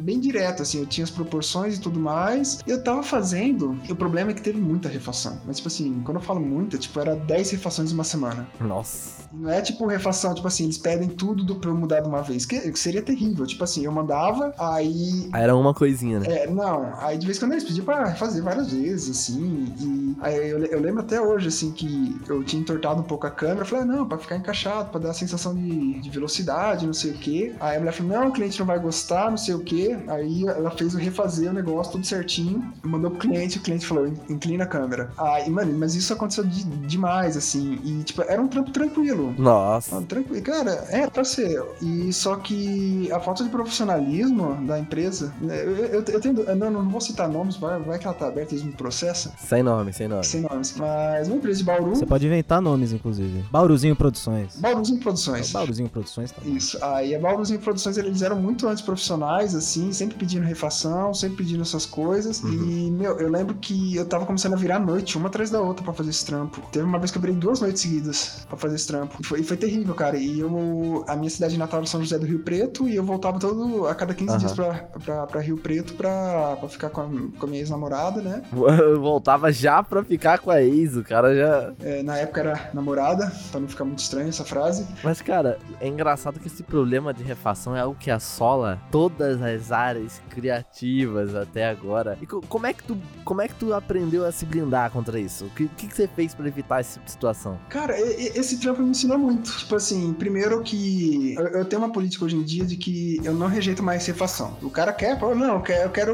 bem direto, assim. Eu tinha as proporções e tudo mais. Eu tava fazendo. E o problema é que teve muita refação. Mas, tipo assim, quando eu falo muita, tipo, era 10 refações em uma semana. Nossa. Não é tipo refação, tipo assim, eles pedem tudo do, pra eu mudar de uma vez. Que, que seria terrível. Tipo assim, eu mandava, aí Aí era uma coisinha, né? é, não, aí de vez em quando eles pediam pra fazer várias vezes, assim, e aí eu, eu lembro até hoje, assim, que eu tinha entortado um pouco a câmera, eu falei, ah, não, pra ficar encaixado, pra dar a sensação de, de velocidade, não sei o quê. Aí a mulher falou, não, o cliente não vai gostar, não sei o quê. Aí ela fez eu refazer o negócio tudo certinho, mandou pro cliente, o cliente falou, "In- inclina a câmera. Aí, mano, mas isso aconteceu de- demais, assim, e tipo, era um trampo tranquilo. Nossa. Ah, tranquilo. Cara, é, pra ser. E só que a falta de profissionalismo da empresa. né, Eu, eu, eu tenho. Não, não vou citar nomes, vai, vai que ela tá aberta, eles me processam. Sem nome, sem nome. Sem nomes. Mas uma empresa de Bauru. Você pode inventar nomes, inclusive. Bauruzinho Produções. Bauruzinho Produções. Bauruzinho Produções, bom. Isso. Aí a Bauruzinho Produções eles eram muito antes profissionais, assim, sempre pedindo refação, sempre pedindo essas coisas. E, meu, eu lembro que eu tava começando a virar noite, uma atrás da outra, pra fazer esse trampo. Teve uma vez que eu virei duas noites seguidas pra fazer esse trampo. E foi, e foi terrível, cara. E eu. A minha cidade natal era São José do Rio Preto, e eu voltava todo a cada 15 Aham. dias pra, pra, pra Rio Preto pra, pra ficar com a, com a minha ex-namorada, né? Eu voltava já pra ficar com a ex, o cara já... É, na época era namorada, pra não ficar muito estranho essa frase. Mas, cara, é engraçado que esse problema de refação é algo que assola todas as áreas criativas até agora. E co- como é que tu, como é que tu aprendeu a se blindar contra isso? O que, que, você fez pra evitar essa situação? Cara, esse trampo me ensinou muito. Tipo assim, primeiro que eu, eu tenho uma política hoje em dia de que eu não rejeito mais refação. O cara quer, pô, não, eu quero, eu quero.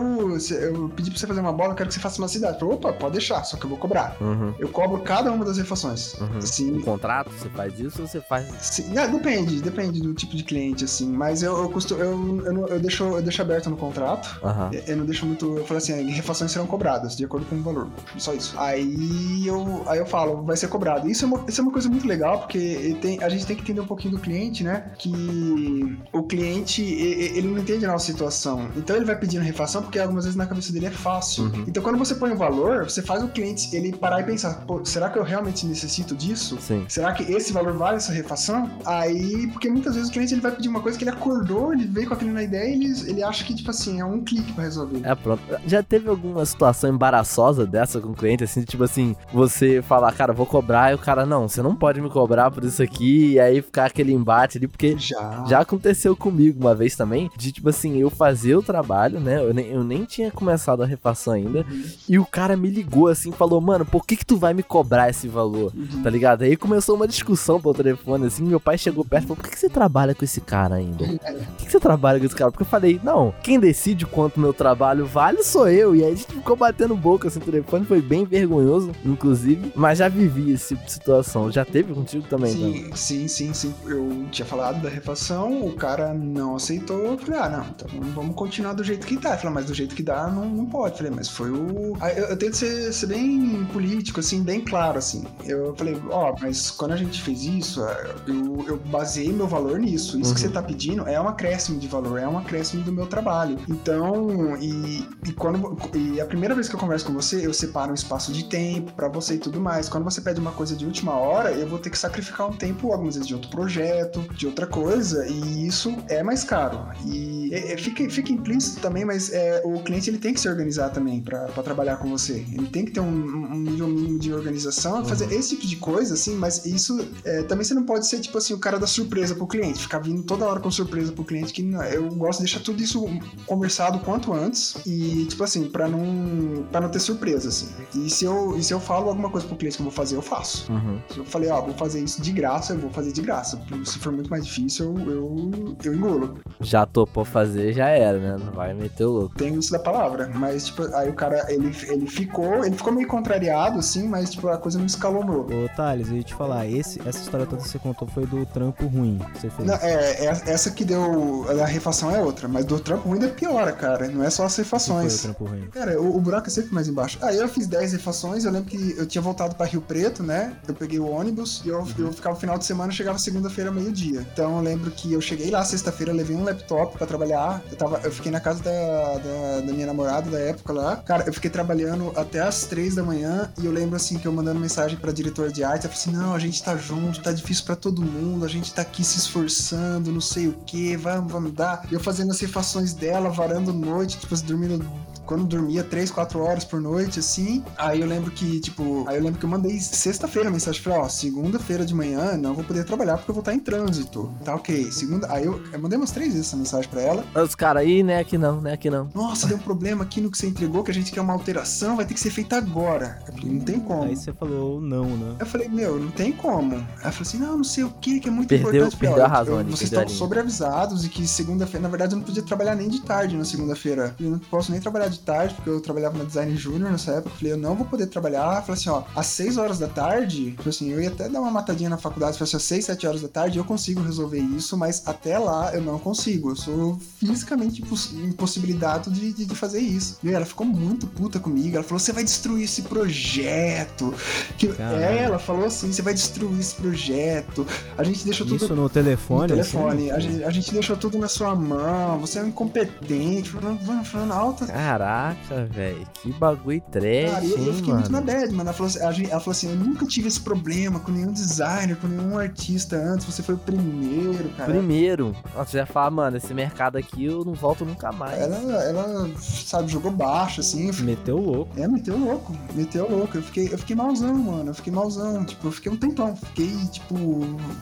Eu pedi pra você fazer uma bola, eu quero que você faça uma cidade. Eu opa, pode deixar, só que eu vou cobrar. Uhum. Eu cobro cada uma das refações. Uhum. Assim, No contrato, você faz isso ou você faz. Sim, ah, depende, depende do tipo de cliente, assim. Mas eu, eu, costumo, eu, eu, não- eu deixo, eu deixo aberto no contrato. Aham. Eu não deixo muito. Eu falo assim, refações serão cobradas, de acordo com o valor. Só isso. Aí eu, aí eu falo, vai ser cobrado. Isso é uma, isso é uma coisa muito legal, porque tem, a gente tem que entender um pouquinho do cliente, né? Que o cliente, ele não entende a nossa situação. Então ele vai pedindo refação, porque algumas vezes na cabeça dele é fácil. Uhum. Então quando você põe o valor, você faz o cliente ele parar e pensar, pô, será que eu realmente necessito disso? Sim. Será que esse valor vale essa refação? Aí, porque muitas vezes o cliente ele vai pedir uma coisa que ele acordou, ele veio com aquilo na ideia e ele, ele acha que, tipo assim, é um clique pra resolver. É, pronto. Já teve alguma situação embaraçosa dessa com cliente, assim, tipo assim, você falar, cara, vou cobrar, e o cara, não, você não pode me cobrar por isso aqui, e aí ficar aquele embate ali, porque Já. já aconteceu comigo uma vez também, de tipo assim, eu fazer o trabalho, né? Eu nem, eu nem tinha começado a refação ainda, e o cara me ligou assim, falou, mano, por que que tu vai me cobrar esse valor? Uhum. Tá ligado? Aí começou uma discussão pelo telefone, assim, meu pai chegou perto e falou, por que que você trabalha com esse cara ainda? Por que que você trabalha com esse cara? Porque eu falei, não, quem decide quanto meu trabalho vale sou eu. E aí a gente ficou batendo boca assim no telefone, foi bem vergonhoso, inclusive. Mas já vivi esse tipo de situação. Já teve contigo também, então? Sim, sim, sim, sim. Eu tinha falado da refação, o cara não aceitou. Eu falei, ah, não, então vamos continuar do jeito que tá. Falou, mas do jeito que dá, não, não pode. Eu falei, mas foi o. Eu, eu tento ser, ser bem político, assim, bem claro, assim. Eu falei, ó, mas quando a gente fez isso, eu, eu baseei meu valor nisso. Isso que Uhum. você tá pedindo é um acréscimo de valor, é um acréscimo do meu trabalho. Então, e, e quando. E a primeira vez que eu converso com você, eu separo um espaço de tempo pra você e tudo mais. Quando você pede uma coisa de última hora, eu vou ter que sacrificar um tempo, algumas vezes, de outro projeto, de outra coisa, e isso é mais caro. E é- é- fica, fica implícito também, mas é, o cliente ele tem que se organizar também pra trabalhar com você. Ele tem que ter um, um nível mínimo de organização, fazer esse tipo de coisa, assim, mas isso é, também você não pode ser, tipo assim, o cara da surpresa pro cliente, ficar vindo toda hora com surpresa pro cliente, que não- eu gosto de deixar tudo isso conversado quanto antes e, tipo assim, pra não, pra não ter surpresa, assim. E se, eu, e se eu falo alguma coisa pro cliente que eu vou fazer, eu faço. Uhum. Se eu falei, ó, vou fazer isso de graça, eu vou fazer de graça. Se for muito mais difícil, eu, eu, eu engulo. Já topou fazer, já era, né? Não vai meter o louco. Tem isso da palavra. Mas, tipo, aí o cara, ele, ele ficou, ele ficou meio contrariado, assim, mas, tipo, a coisa não escalonou. Ô, Thales, eu ia te falar, esse, essa história toda que você contou foi do trampo ruim que você fez. Não, é, é- essa que deu. A refação é outra, mas do trampo ruim ainda piora, cara. Não é só as o refações. trampo ruim? Cara, o, o buraco é sempre mais embaixo. Aí eu fiz 10 refações, eu lembro que eu tinha voltado pra Rio Preto, né? Eu peguei o ônibus e eu, eu ficava no final de semana, chegava segunda-feira, meio-dia. Então eu lembro que eu cheguei lá sexta-feira, levei um laptop pra trabalhar. Eu, tava, eu fiquei na casa da, da, da minha namorada da época lá. Cara, eu fiquei trabalhando até as 3 da manhã e eu lembro assim que eu mandando mensagem pra diretora de arte, eu falei assim: não, a gente tá junto, tá difícil pra todo mundo, a gente tá aqui se esforçando, não sei o que, vamos, vamos dar. E eu fazendo as refações dela, varando noite, tipo, dormindo quando dormia 3, 4 horas por noite, assim. Aí eu lembro que, tipo, aí eu lembro que eu mandei sexta-feira a mensagem, falei, ó, segunda-feira de manhã não vou poder trabalhar porque eu vou estar em trânsito. Tá ok. Segunda. Aí eu, eu mandei umas três vezes essa mensagem pra ela. Os caras aí, né? Aqui não, né? Aqui não. Nossa, deu um problema aqui no que você entregou, que a gente quer uma alteração, vai ter que ser feita agora. Eu falei, não tem como. Aí você falou não, né? Eu falei, meu, não tem como. Aí ela falou assim, não, não sei o que, que é muito Perdeu- importante. Perdeu a razão eu- ali, Vocês estão sobreavisados e que segunda-feira, na verdade, eu não podia trabalhar nem de tarde na segunda-feira. Eu não posso nem trabalhar de tarde, porque eu trabalhava na Design Júnior nessa época. Eu falei, eu não vou poder trabalhar. Falou assim, ó, às 6 horas da tarde, tipo assim, eu ia até dar uma matadinha na faculdade, se fosse às 6, 7 horas da tarde, eu consigo resolver isso, mas até lá eu não consigo. Eu sou fisicamente imposs- impossibilitado de, de, de fazer isso. E ela ficou muito puta comigo. Ela falou, você vai destruir esse projeto. Que, Caralho. é, ela falou assim, você vai destruir esse projeto. A gente deixou tudo Isso no telefone? no telefone. assim? A, gente, a gente deixou tudo na sua mão. Você é um incompetente. Falando, falando alta. Caraca, velho. Que bagulho trash, Cara, eu, eu hein, fiquei muito na mano. bad, mano. Ela falou, assim, ela falou assim: eu nunca tive esse problema com nenhum designer, com nenhum artista antes. Você foi o primeiro, cara. Primeiro, nossa, já fala, mano, esse mercado aqui eu não volto nunca mais. Ela, ela, sabe, jogou baixo, assim. eu Meteu louco. É, meteu louco, meteu louco. Eu fiquei, eu fiquei malzão, mano. Eu fiquei malzão. Tipo, eu fiquei um tempão. Fiquei, tipo,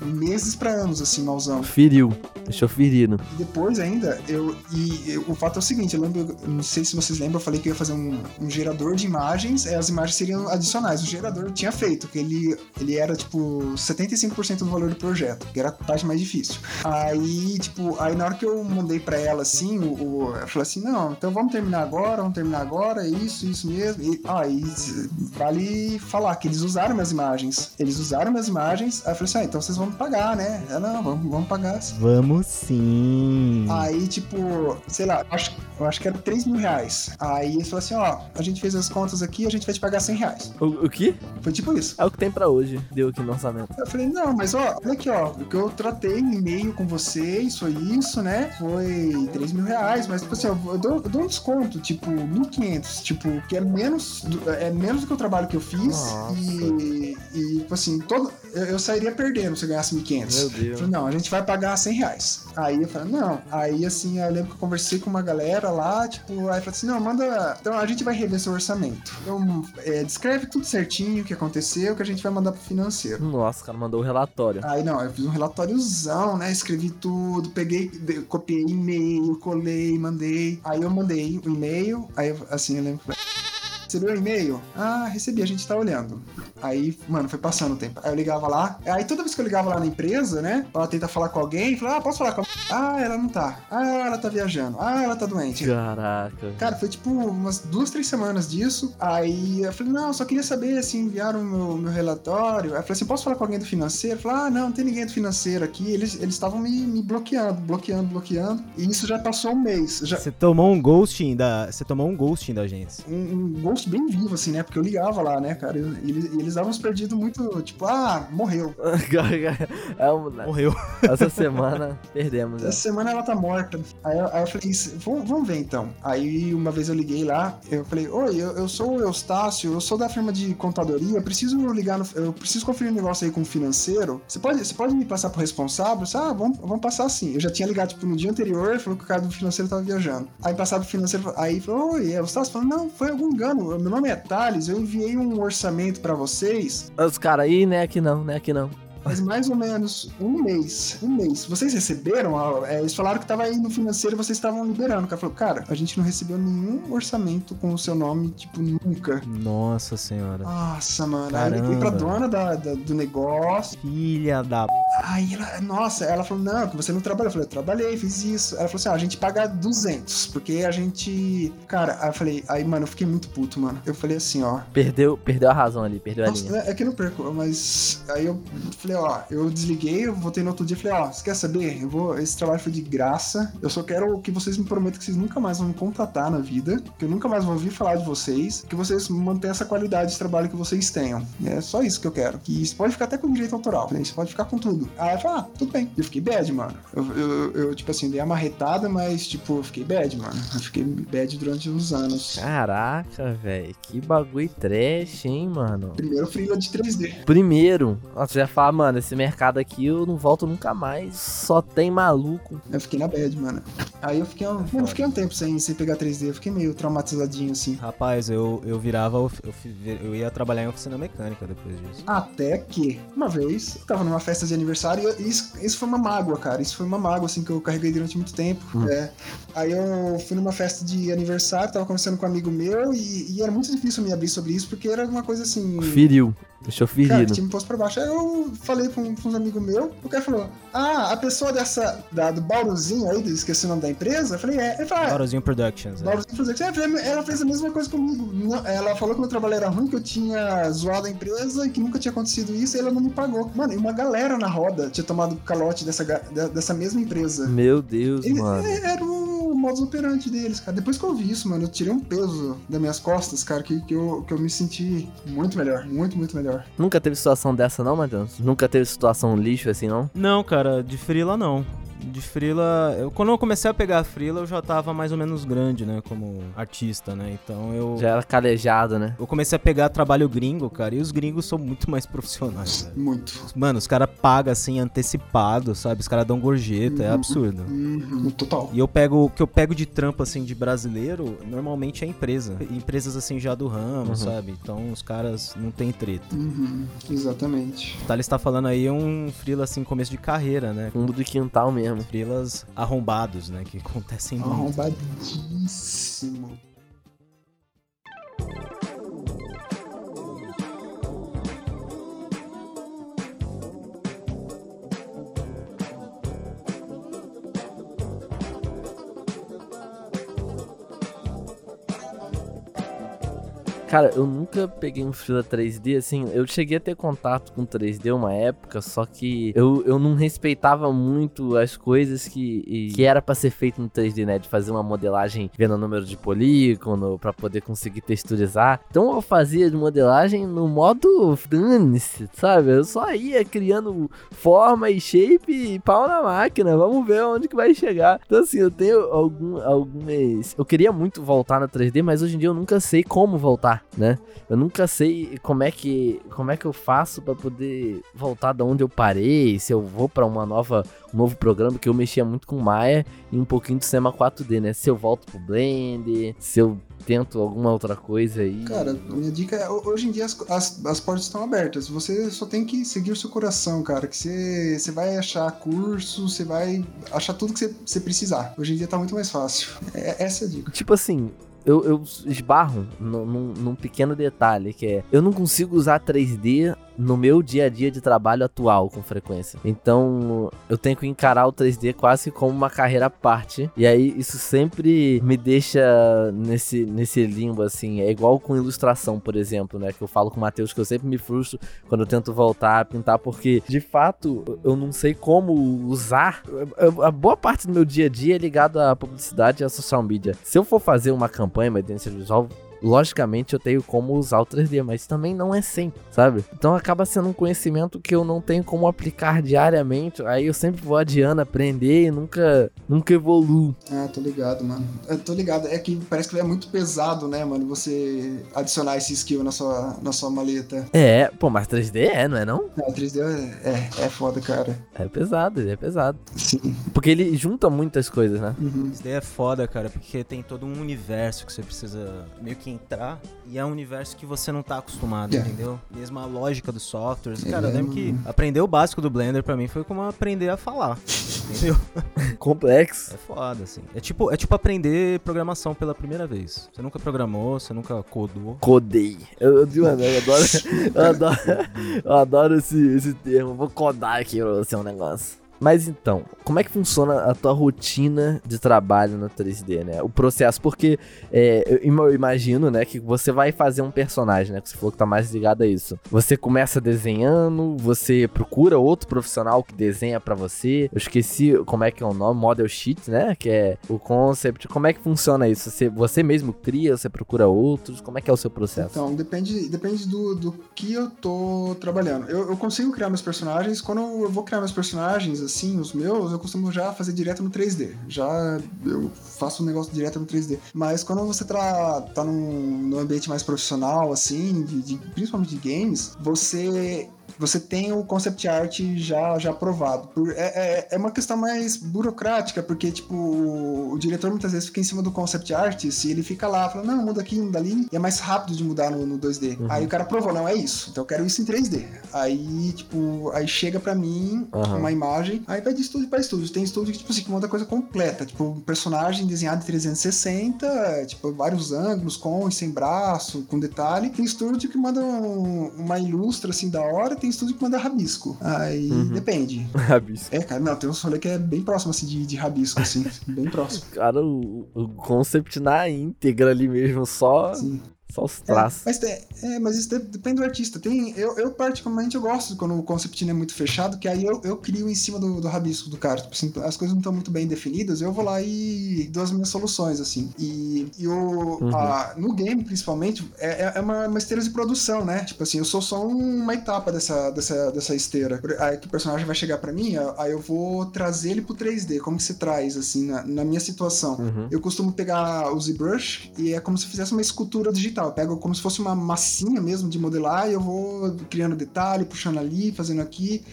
meses pra anos, assim, malzão. Feriu. Deixou ferido. E depois ainda, eu. E eu- o fato é o seguinte, eu lembro, eu não sei se vocês vocês lembram, eu falei que eu ia fazer um, um gerador de imagens, as imagens seriam adicionais. O gerador tinha feito, que ele, ele era, tipo, 75% do valor do projeto, que era a parte mais difícil. Aí, tipo, aí na hora que eu mandei pra ela, assim, o, o, eu falei assim, não, então vamos terminar agora, vamos terminar agora, é isso, isso mesmo. E, aí, vale falar que eles usaram minhas imagens. Eles usaram minhas imagens, aí eu falei assim, ah, então vocês vão pagar, né? É, não, vamos, vamos pagar. Vamos sim. Aí, tipo, sei lá, acho, eu acho que era 3 mil reais. Aí eles falaram assim, ó, a gente fez as contas aqui, a gente vai te pagar 100 reais. O, o que? Foi tipo isso. É o que tem pra hoje. Deu aqui no orçamento. Eu falei, não, mas ó, olha aqui, ó, o que eu tratei em e-mail com vocês foi isso, né? Foi 3 mil reais, mas, tipo assim, eu, eu, dou, eu dou um desconto, tipo, 1.500, tipo, que é menos, do, é menos do que o trabalho que eu fiz. Nossa. E, e, tipo assim, todo, eu, sairia perdendo se eu ganhasse 1.500. Meu Eu Deus. falei, não, a gente vai pagar 100 reais. Aí eu falei, não. Aí assim, eu lembro que eu conversei com uma galera lá, tipo, aí eu falei assim, não, manda. Então a gente vai rever seu orçamento. Então, é, descreve tudo certinho o que aconteceu, que a gente vai mandar pro financeiro. Nossa, o cara mandou o relatório. Aí não, eu fiz um relatóriozão, né? Escrevi tudo, peguei, copiei e-mail, colei, mandei. Aí eu mandei o e-mail, aí eu, assim, eu lembro. Recebeu o e-mail? Ah, recebi, a gente tá olhando. Aí, mano, foi passando o tempo. Aí eu ligava lá. Aí toda vez que eu ligava lá na empresa, né? Pra tentar falar com alguém, falava, ah, posso falar com a... Ah, ela não tá. Ah, ela tá viajando. Ah, ela tá doente. Caraca. Cara, foi tipo umas duas, três semanas disso. Aí eu falei, não, só queria saber se enviaram o meu, meu relatório. Aí eu falei assim, posso falar com alguém do financeiro? Eu falei, ah, não, não tem ninguém do financeiro aqui. Eles eles estavam me, me bloqueando, bloqueando, bloqueando. E isso já passou um mês. Já, Você tomou um ghosting da. Você tomou um ghosting da agência. um, um bem vivo, assim, né? Porque eu ligava lá, né, cara? E eles, e eles davam uns perdidos muito, tipo, ah, morreu. é um, Morreu. essa semana perdemos. Essa semana ela tá morta. Aí, eu- aí eu falei, "Isso, vamos, vamos ver então. Aí uma vez eu liguei lá, eu falei, oi, eu, eu sou o Eustácio, eu sou da firma de contadoria, eu preciso ligar no. Eu preciso conferir um negócio aí com o financeiro. Você pode, você pode me passar pro responsável? Disse, ah, vamos, vamos passar sim. Eu já tinha ligado, tipo, no dia anterior, falou que o cara do financeiro tava viajando. Aí passava pro financeiro, aí falou, oi, é o Eustácio? Falou, não, foi algum engano. Meu nome é Thales, eu enviei um orçamento pra vocês Os caras aí, né? Aqui não, né? Aqui não. Faz mais ou menos um mês. Um mês. Vocês receberam? é, eles falaram que tava aí no financeiro e vocês estavam liberando. O cara falou, cara, a gente não recebeu nenhum orçamento com o seu nome, tipo, nunca. Nossa senhora. Nossa, mano. Aí eu Caramba. pra dona da, da- do negócio. Filha da. Aí ela, nossa, ela falou, não, que você não trabalhou. Eu falei, eu trabalhei, fiz isso. Ela falou assim, ah, a gente paga 200, porque a gente... Cara, aí eu falei, aí, mano, eu fiquei muito puto, mano. Eu falei assim, ó, Perdeu, perdeu a razão ali, perdeu a linha. nossa, é que eu não perco, mas aí eu falei, ó, eu desliguei, eu voltei no outro dia e falei, ó, você quer saber? Eu vou, esse trabalho foi de graça. Eu só quero que vocês me prometam que vocês nunca mais vão me contratar na vida, que eu nunca mais vou ouvir falar de vocês, que vocês mantenham essa qualidade de trabalho que vocês tenham. E é só isso que eu quero. Que isso pode ficar até com direito autoral, né? Isso pode ficar com tudo. Aí eu falei, ah, tudo bem. Eu fiquei bad, mano. Eu, eu, eu, tipo assim, dei uma marretada, mas, tipo, eu fiquei bad, mano. Eu fiquei bad durante uns anos. Caraca, velho. Que bagulho trash, hein, mano. Primeiro freela de 3D. Primeiro, nossa, você ia falar, mano, esse mercado aqui eu não volto nunca mais. Só tem maluco. Eu fiquei na bad, mano. Aí eu fiquei, um- mano, eu fiquei um tempo sem, sem pegar 3D, eu fiquei meio traumatizadinho assim. Rapaz, eu, eu virava. Eu, eu ia trabalhar em oficina mecânica depois disso. Até que, uma vez, eu tava numa festa de aniversário e eu- isso, isso foi uma mágoa, cara. Isso foi uma mágoa, assim, que eu carreguei durante muito tempo. É. Aí eu fui numa festa de aniversário, tava conversando com um amigo meu e, e era muito difícil me abrir sobre isso, porque era uma coisa assim. Feriu. Deixou Cara, ferido. que me pôs pra baixo. Aí eu falei com, com uns amigos meus, o cara falou: Ah, a pessoa dessa, da, do Bauruzinho aí, esqueci o nome da empresa. Eu falei: É. Ele falou: ah, Bauruzinho Productions. né? Bauruzinho Production. Ela fez- Ela fez a mesma coisa comigo. Não- Ela falou que meu trabalho era ruim, que eu tinha zoado a empresa e que nunca tinha acontecido isso e ela não me pagou. Mano, e uma galera na roda tinha tomado calote dessa, dessa mesma empresa. Meu Deus, Ele- mano. é- Era o modus operandi deles, cara. Depois que eu vi isso, mano, eu tirei um peso das minhas costas, cara, que, que, eu, que eu me senti muito melhor. Muito, muito melhor. Nunca teve situação dessa, não, Matheus? Nunca teve situação lixo assim, não? Não, cara, de frila não. De frila, eu, quando eu comecei a pegar frila, eu já tava mais ou menos grande, né, como artista, né? Então eu Já era calejado, né? eu comecei a pegar trabalho gringo, cara, e os gringos são muito mais profissionais, velho. Muito. Mano, os caras pagam assim antecipado, sabe? Os caras dão gorjeta, é Uhum. absurdo. Uhum, total. E eu pego, o que eu pego de trampo assim de brasileiro, normalmente é empresa. Empresas assim já do ramo, Uhum. sabe? Então os caras não tem treta. Uhum, exatamente. O Thales tá falando aí um frila assim começo de carreira, né? Fundo do quintal mesmo. Mano. frilas arrombados, né? Que acontecem muito. Arrombadíssimo. Cara, eu nunca peguei um Freela 3D, assim, eu cheguei a ter contato com 3D uma época, só que eu, eu não respeitava muito as coisas que, e, que era para ser feito no 3D, né? De fazer uma modelagem vendo o número de polígono, para poder conseguir texturizar. Então eu fazia de modelagem no modo dane-se, sabe? Eu só ia criando forma e shape e pau na máquina, vamos ver onde que vai chegar. Então assim, eu tenho algum, algumas... Eu queria muito voltar no 3D, mas hoje em dia eu nunca sei como voltar né? Eu nunca sei como é que como é que eu faço para poder voltar da onde eu parei, se eu vou para uma nova um novo programa que eu mexia muito com Maya e um pouquinho do Cinema 4D, né? Se eu volto pro Blender, se eu tento alguma outra coisa aí. Cara, minha dica é: hoje em dia as, as, as, portas estão abertas. Você só tem que seguir o seu coração, cara. Que você, você vai achar curso, você vai achar tudo que você, você precisar. Hoje em dia tá muito mais fácil. É, essa é a dica. Tipo assim, eu, eu esbarro num, num, pequeno detalhe que é eu não consigo usar 3D no meu dia a dia de trabalho atual com frequência. Então eu tenho que encarar o 3D quase como uma carreira à parte. E aí isso sempre me deixa nesse, nesse limbo assim. É igual com ilustração, por exemplo, né? Que eu falo com o Matheus que eu sempre me frustro quando eu tento voltar a pintar, porque de fato eu não sei como usar. A boa parte do meu dia a dia é ligado à publicidade e à social media. Se eu for fazer uma campanha, uma identidade visual, logicamente eu tenho como usar o 3D, mas também não é sempre, sabe? Então acaba sendo um conhecimento que eu não tenho como aplicar diariamente. Aí eu sempre vou adiando aprender e nunca, nunca evoluo. Ah, tô ligado, mano. Eu tô ligado. É que parece que é muito pesado, né, mano? Você adicionar esse skill na sua, na sua maleta. É, pô, mas 3D é, não é não? Não, 3D é, é, é foda, cara. É pesado, ele é pesado. Sim. Porque ele junta muitas coisas, né? Uhum. 3D é foda, cara, porque tem todo um universo que você precisa meio que entrar e é um universo que você não tá acostumado, é. entendeu? Mesmo a lógica dos softwares. Cara, eu lembro que aprender o básico do Blender para mim foi como aprender a falar. entendeu? Complexo. É foda, assim. É tipo, é tipo aprender programação pela primeira vez. Você nunca programou, você nunca codou. Codei. Eu, eu, eu, eu adoro, eu adoro, eu adoro esse, esse termo. Vou codar aqui pra você um negócio. Mas então, como é que funciona a tua rotina de trabalho no 3D, né? O processo, porque é, eu imagino, né, que você vai fazer um personagem, né? Que você falou que tá mais ligado a isso. Você começa desenhando, você procura outro profissional que desenha para você. Eu esqueci como é que é o nome, Model Sheet, né? Que é o concept. Como é que funciona isso? Você, você mesmo cria, você procura outros? Como é que é o seu processo? Então, depende, depende do, do que eu tô trabalhando. Eu, eu consigo criar meus personagens. Quando eu vou criar meus personagens, assim, os meus, eu costumo já fazer direto no 3D. Já eu faço um negócio direto no 3D. Mas quando você tá, tá num, num ambiente mais profissional, assim, de, de, principalmente de games, você você tem o concept art já, já aprovado. É, é, é, uma questão mais burocrática, porque, tipo, o diretor muitas vezes fica em cima do concept art, se ele fica lá, fala, não, muda aqui, muda ali, e é mais rápido de mudar no, no 2D. Uhum. Aí o cara provou, não, é isso, então eu quero isso em 3D. Aí, tipo, aí chega pra mim uhum. uma imagem, aí vai de estúdio pra estúdio. Tem estúdio que, tipo assim, que monta coisa completa, tipo, um personagem desenhado em 360, tipo, vários ângulos, com e sem braço, com detalhe. Tem estúdio que manda um, uma ilustra, assim, da hora, tem estúdio que manda rabisco. Aí uhum. depende. rabisco. É, cara, não, tem um rolê que é bem próximo, assim, de, de rabisco, assim, bem próximo. Cara, o, o concept na íntegra ali mesmo, só. Sim. Só os traços. É, mas, é, mas isso depende do artista. Tem, eu, eu, particularmente, eu gosto quando o concept é muito fechado, que aí eu, eu crio em cima do, do rabisco do cara. Tipo assim, as coisas não estão muito bem definidas, eu vou lá e dou as minhas soluções, assim. E, e o, uhum. a, no game, principalmente, é, é, é uma, uma, esteira de produção, né? Tipo assim, eu sou só uma etapa dessa, dessa, dessa esteira. Aí que o personagem vai chegar para mim, aí eu vou trazer ele pro 3D. Como que você traz, assim, na, na minha situação? Uhum. Eu costumo pegar o ZBrush e é como se fizesse uma escultura digital eu pego como se fosse uma massinha mesmo de modelar e eu vou criando detalhe, puxando ali, fazendo aqui.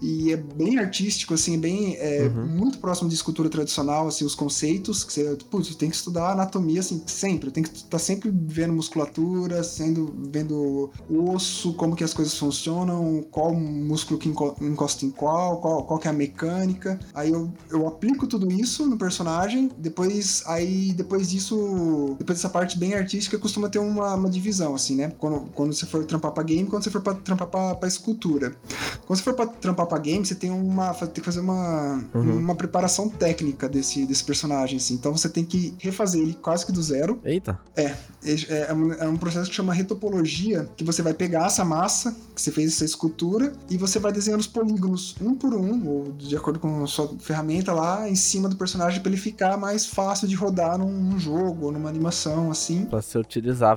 E é bem artístico, assim, é bem é, uhum. muito próximo de escultura tradicional, assim, os conceitos que você, putz, tem que estudar anatomia, assim, sempre. Tem que estar tá sempre vendo musculatura, sendo, vendo osso, como que as coisas funcionam, qual músculo que encosta em qual, qual, qual que é a mecânica. Aí eu, eu aplico tudo isso no personagem, depois, aí, depois disso, depois dessa parte bem artística, costuma ter um uma, uma divisão, assim, né? Quando, quando você for trampar pra game, quando você for pra trampar pra, pra escultura. Quando você for pra trampar pra game, você tem uma. Tem que fazer uma, Uhum. uma preparação técnica desse, desse personagem, assim. Então você tem que refazer ele quase que do zero. Eita. É, é, um, é um processo que chama retopologia, que você vai pegar essa massa que você fez essa escultura e você vai desenhando os polígonos um por um, ou de acordo com a sua ferramenta lá, em cima do personagem pra ele ficar mais fácil de rodar num, num jogo ou numa animação, assim. Pra ser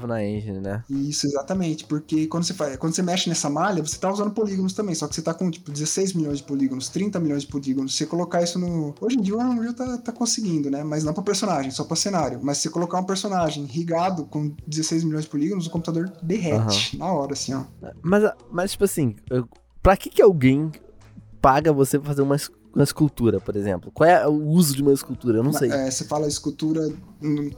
na engine, né? Isso, exatamente, porque quando você, faz, quando você mexe nessa malha, você tá usando polígonos também, só que você tá com, tipo, 16 milhões de polígonos, 30 milhões de polígonos. Se você colocar isso no... Hoje em dia o Unreal tá, tá conseguindo, né? Mas não pra personagem, só pra cenário. Mas se você colocar um personagem rigado com 16 milhões de polígonos, o computador derrete na hora, assim, ó. Mas, mas tipo assim, eu- pra que que alguém paga você pra fazer uma, uma escultura, por exemplo? Qual é o uso de uma escultura? Eu não sei. É, você fala escultura. hum,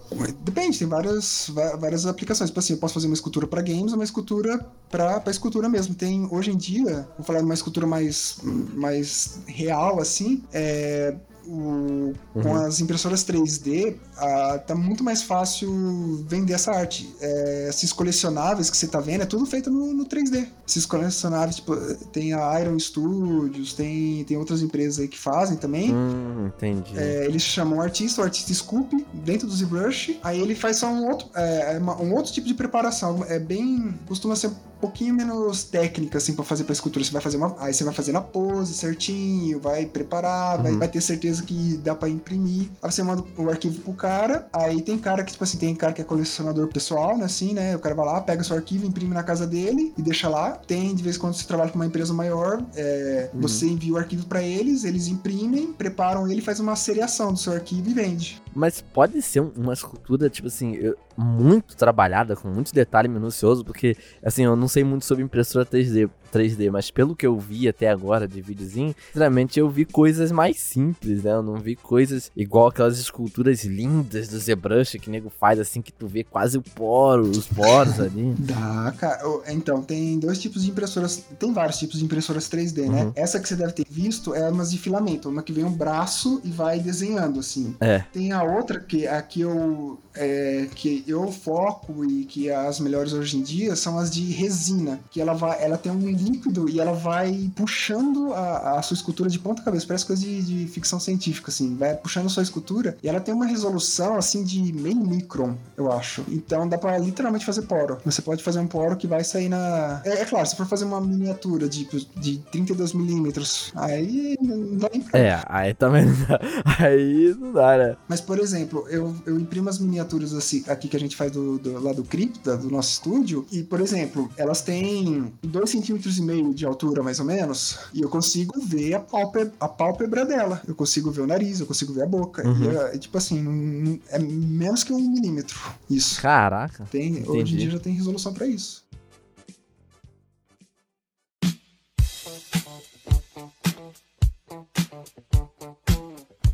Depende, tem várias, várias aplicações. Tipo assim, eu posso fazer uma escultura pra games uma escultura pra escultura mesmo. Tem, hoje em dia, vou falar de uma escultura mais, mais real, assim. É. o- com Uhum. as impressoras 3D, ah, tá muito mais fácil vender essa arte. É, esses colecionáveis que você tá vendo, é tudo feito no, no 3D. Esses colecionáveis, tipo, tem a Iron Studios, tem, tem outras empresas aí que fazem também. Hum, entendi. É, eles chamam o artista, o artista sculpe dentro do ZBrush, aí ele faz só um outro, é, é um outro tipo de preparação. É bem. costuma ser pouquinho menos técnica, assim, pra fazer pra escultura. Você vai fazer uma. Aí você vai fazer na pose certinho, vai preparar, vai, Uhum. vai ter certeza que dá pra imprimir. Aí você manda o arquivo pro cara. Aí tem cara que, tipo assim, tem cara que é colecionador pessoal, né? Assim, né? O cara vai lá, pega seu arquivo, imprime na casa dele e deixa lá. Tem, de vez em quando, você trabalha com uma empresa maior, é, Uhum. você envia o arquivo pra eles, eles imprimem, preparam ele, faz uma seriação do seu arquivo e vende. Mas pode ser um- uma escultura, tipo assim, eu- muito trabalhada, com muito detalhe minucioso, porque, assim, eu não sei muito sobre impressora 3D, 3D, mas pelo que eu vi até agora de videozinho, sinceramente eu vi coisas mais simples, né? Eu não vi coisas igual aquelas esculturas lindas do ZBrush que o nego faz, assim, que tu vê quase o poro, os poros ali. Dá, cara. Então, tem dois tipos de impressoras. Tem vários tipos de impressoras 3D, né? Uhum. Essa que você deve ter visto é umas de filamento, uma que vem um braço e vai desenhando, assim. É. Tem a outra que a que eu, é, que eu foco e que as melhores hoje em dia são as de resina, que ela vai, ela tem um líquido e ela vai puxando a, a sua escultura de ponta cabeça, parece coisa de, de ficção científica assim, vai puxando a sua escultura e ela tem uma resolução assim de meio micron, eu acho. Então dá pra literalmente fazer poro. Você pode fazer um poro que vai sair na, é, é claro, se for fazer uma miniatura de de 32 milímetros, aí não dá nem pra É, aí também não dá. Aí não dá, né? mas, por exemplo, eu, eu imprimo as miniaturas assim, aqui que a gente faz do, do, lá do Cripta, do nosso estúdio, e, por exemplo, elas têm 2,5 centímetros e meio de altura, mais ou menos, e eu consigo ver a pálpebra, a pálpebra dela. Eu consigo ver o nariz, eu consigo ver a boca. Uhum. E, é, tipo assim, é menos que um milímetro. Isso. Caraca. Tem, hoje em dia já tem resolução pra isso.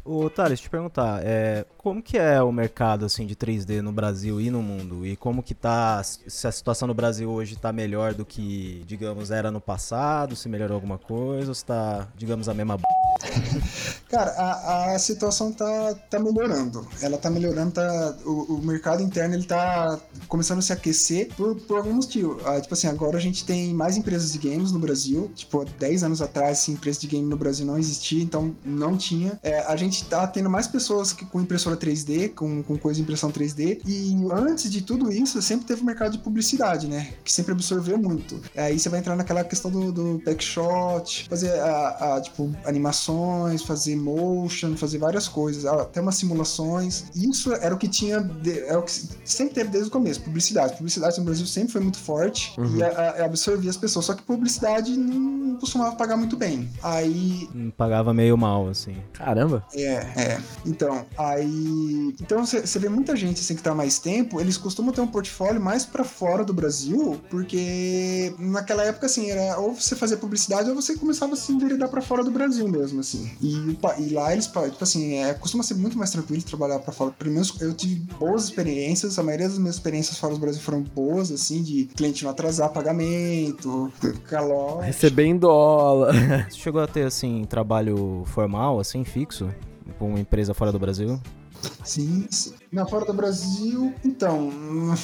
Ô, Thales, te perguntar, é, como que é o mercado assim de 3D no Brasil e no mundo? E como que tá, se a situação no Brasil hoje tá melhor do que, digamos, era no passado, se melhorou alguma coisa, ou se tá, digamos, a mesma b... Cara, a, a situação tá, tá melhorando. Ela tá melhorando, tá, o, o mercado interno ele tá começando a se aquecer por, por algum motivo. Ah, tipo assim, agora a gente tem mais empresas de games no Brasil. Tipo, há 10 anos atrás, assim, empresa de game no Brasil não existia, então não tinha. É, a gente tá tendo mais pessoas que, com impressora 3D, com, com coisa de impressão 3D. E antes de tudo isso, sempre teve o mercado de publicidade, né? Que sempre absorveu muito. Aí você vai entrar naquela questão do, do backshot, fazer a, a, tipo, animações, fazer motion, fazer várias coisas, até umas simulações. Isso era o que tinha, é o que sempre teve desde o começo, publicidade. Publicidade no Brasil sempre foi muito forte Uhum. e a- a- absorvia as pessoas, só que publicidade não costumava pagar muito bem. Aí Hum, pagava meio mal, assim. Caramba. é, é. Então, aí. Então você vê muita gente assim que tá há mais tempo, eles costumam ter um portfólio mais pra fora do Brasil, porque naquela época, assim, era ou você fazia publicidade ou você começava a se enveredar pra fora do Brasil mesmo, assim. E, e lá eles, tipo assim, é, costuma ser muito mais tranquilo trabalhar pra fora. Pelo menos eu tive boas experiências, a maioria das minhas experiências fora do Brasil foram boas, assim, de cliente não atrasar pagamento, calor. Receber em dólar. Você chegou a ter, assim, trabalho formal, assim, fixo, com uma empresa fora do Brasil? Sim, sim. Na fora do Brasil, então.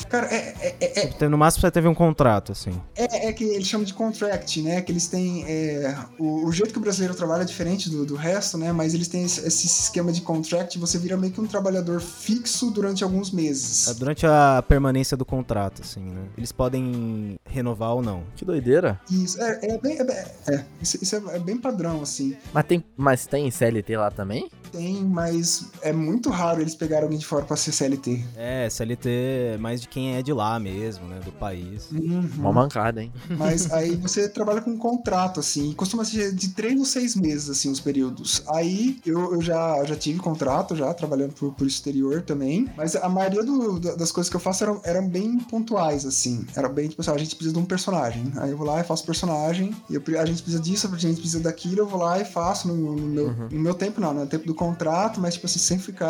Cara, é, é, é, Então, No máximo você teve um contrato, assim. é, é que eles chamam de contract, né? Que eles têm. é, o, o jeito que o brasileiro trabalha é diferente do, do resto, né? Mas eles têm esse, esse esquema de contract, você vira meio que um trabalhador fixo durante alguns É meses. Durante a permanência do contrato, assim, né? Eles podem renovar ou não. Que doideira. Isso, é, é bem. É, é, isso, isso é, é bem padrão, assim. Mas tem, mas tem CLT lá também? Tem, mas é muito raro eles pegarem alguém de fora pra ser CLT. É, CLT é mais de quem é de lá mesmo, né? Do país. Uhum. Uma mancada, hein? Mas aí você trabalha com um contrato, assim, e costuma ser de três ou seis meses, assim, os períodos. Aí eu, eu já, já tive contrato, já, trabalhando por, por exterior também, mas a maioria do- da- das coisas que eu faço eram, eram bem pontuais, assim. Era bem, tipo assim, ah, a gente precisa de um personagem. Aí eu vou lá e faço personagem, e eu a gente precisa disso, a gente precisa daquilo, eu vou lá e faço no, no meu, no meu tempo, não, né? No tempo do contrato, mas, tipo assim, sem ficar,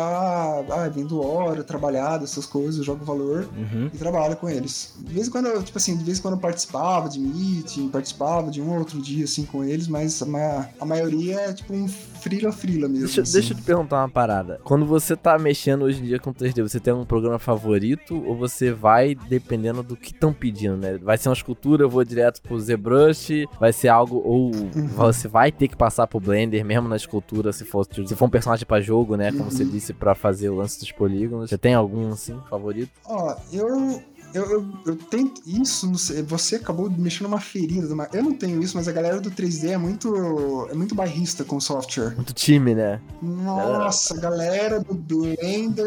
ah, vendo hora, trabalhado, essas coisas, jogo valor Uhum. e trabalho com eles. De vez em quando, eu, tipo assim, de vez em quando eu participava de meeting, participava de um ou outro dia, assim, com eles, mas a, ma- a maioria é tipo um frila-frila mesmo. Deixa, assim. deixa eu te perguntar uma parada. Quando você tá mexendo hoje em dia com 3D, você tem um programa favorito ou você vai dependendo do que estão pedindo, né? Vai ser uma escultura, eu vou direto pro ZBrush, vai ser algo ou você vai ter que passar pro Blender mesmo na escultura se for, se for um personagem pra jogo, né? Como você disse, pra fazer o lance dos polígonos. Você tem algum assim favorito? Ó, eu. Eu, eu, eu tento isso, não sei, você acabou de mexer numa ferida. Numa, eu não tenho isso, mas a galera do 3D é muito, é muito bairrista com software. Muito time, né? Nossa, a galera do Blender,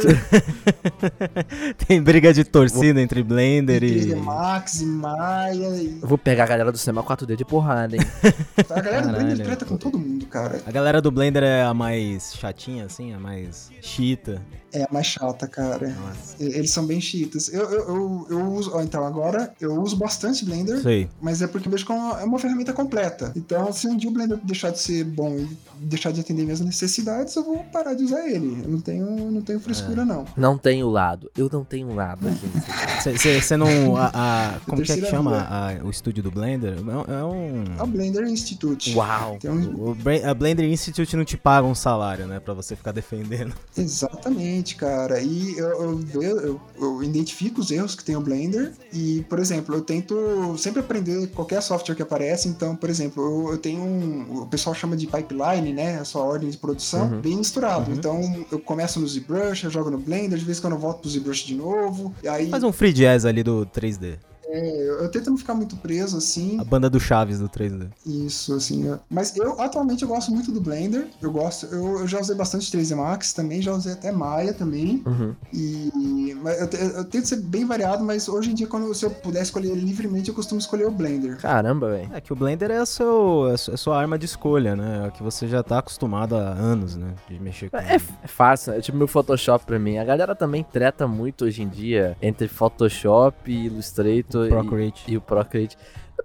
Tem briga de torcida entre Blender e. 3D Max e Maya. E... Eu vou pegar a galera do cinema 4D de porrada, hein? A galera do Blender Caralho. treta com todo mundo, cara. A galera do Blender é a mais chatinha, assim, a mais chita. É a mais chata, cara. Nossa. Eles são bem chiitas. Eu, eu, eu, eu uso. ó, então, agora eu uso bastante Blender, Sei. mas é porque eu vejo como é uma ferramenta completa. Então, se um dia o Blender deixar de ser bom e deixar de atender minhas necessidades, eu vou parar de usar ele. Eu não tenho, não tenho frescura, não. Não tenho lado. Eu não tenho lado aqui. Você não. A, a- como que é que chama a- o estúdio do Blender? É, é um. É o Blender Institute. Uau! Um- O Bra- a Blender Institute não te paga um salário, né? Pra você ficar defendendo. Exatamente, cara. E eu, eu, eu- eu identifico os erros que tem o Blender. E, por exemplo, eu tento sempre aprender qualquer software que aparece. Então, por exemplo, eu, tenho um. O pessoal chama de pipeline, né? A sua ordem de produção, Uhum. bem misturado. Então, eu começo no ZBrush, eu jogo no Blender, de vez em quando eu volto pro ZBrush de novo. Aí Faz um free jazz ali do 3D. É, eu, eu tento não ficar muito preso assim. A banda do Chaves do 3D. Isso, assim. eu- Mas eu, atualmente, eu gosto muito do Blender. Eu gosto. Eu, eu já usei bastante 3D Max também, já usei até Maya também. Uhum. E mas eu, eu tento ser bem variado, mas hoje em dia, quando se eu puder escolher livremente, eu costumo escolher o Blender. Caramba, velho. É que o Blender é a, seu, é a su- a sua arma de escolha, né? É a que você já tá acostumado há anos, né? De mexer com É, é fácil, é tipo meu Photoshop pra mim. A galera também treta muito hoje em dia entre Photoshop, Illustrator e- Procreate. e, o Procreate.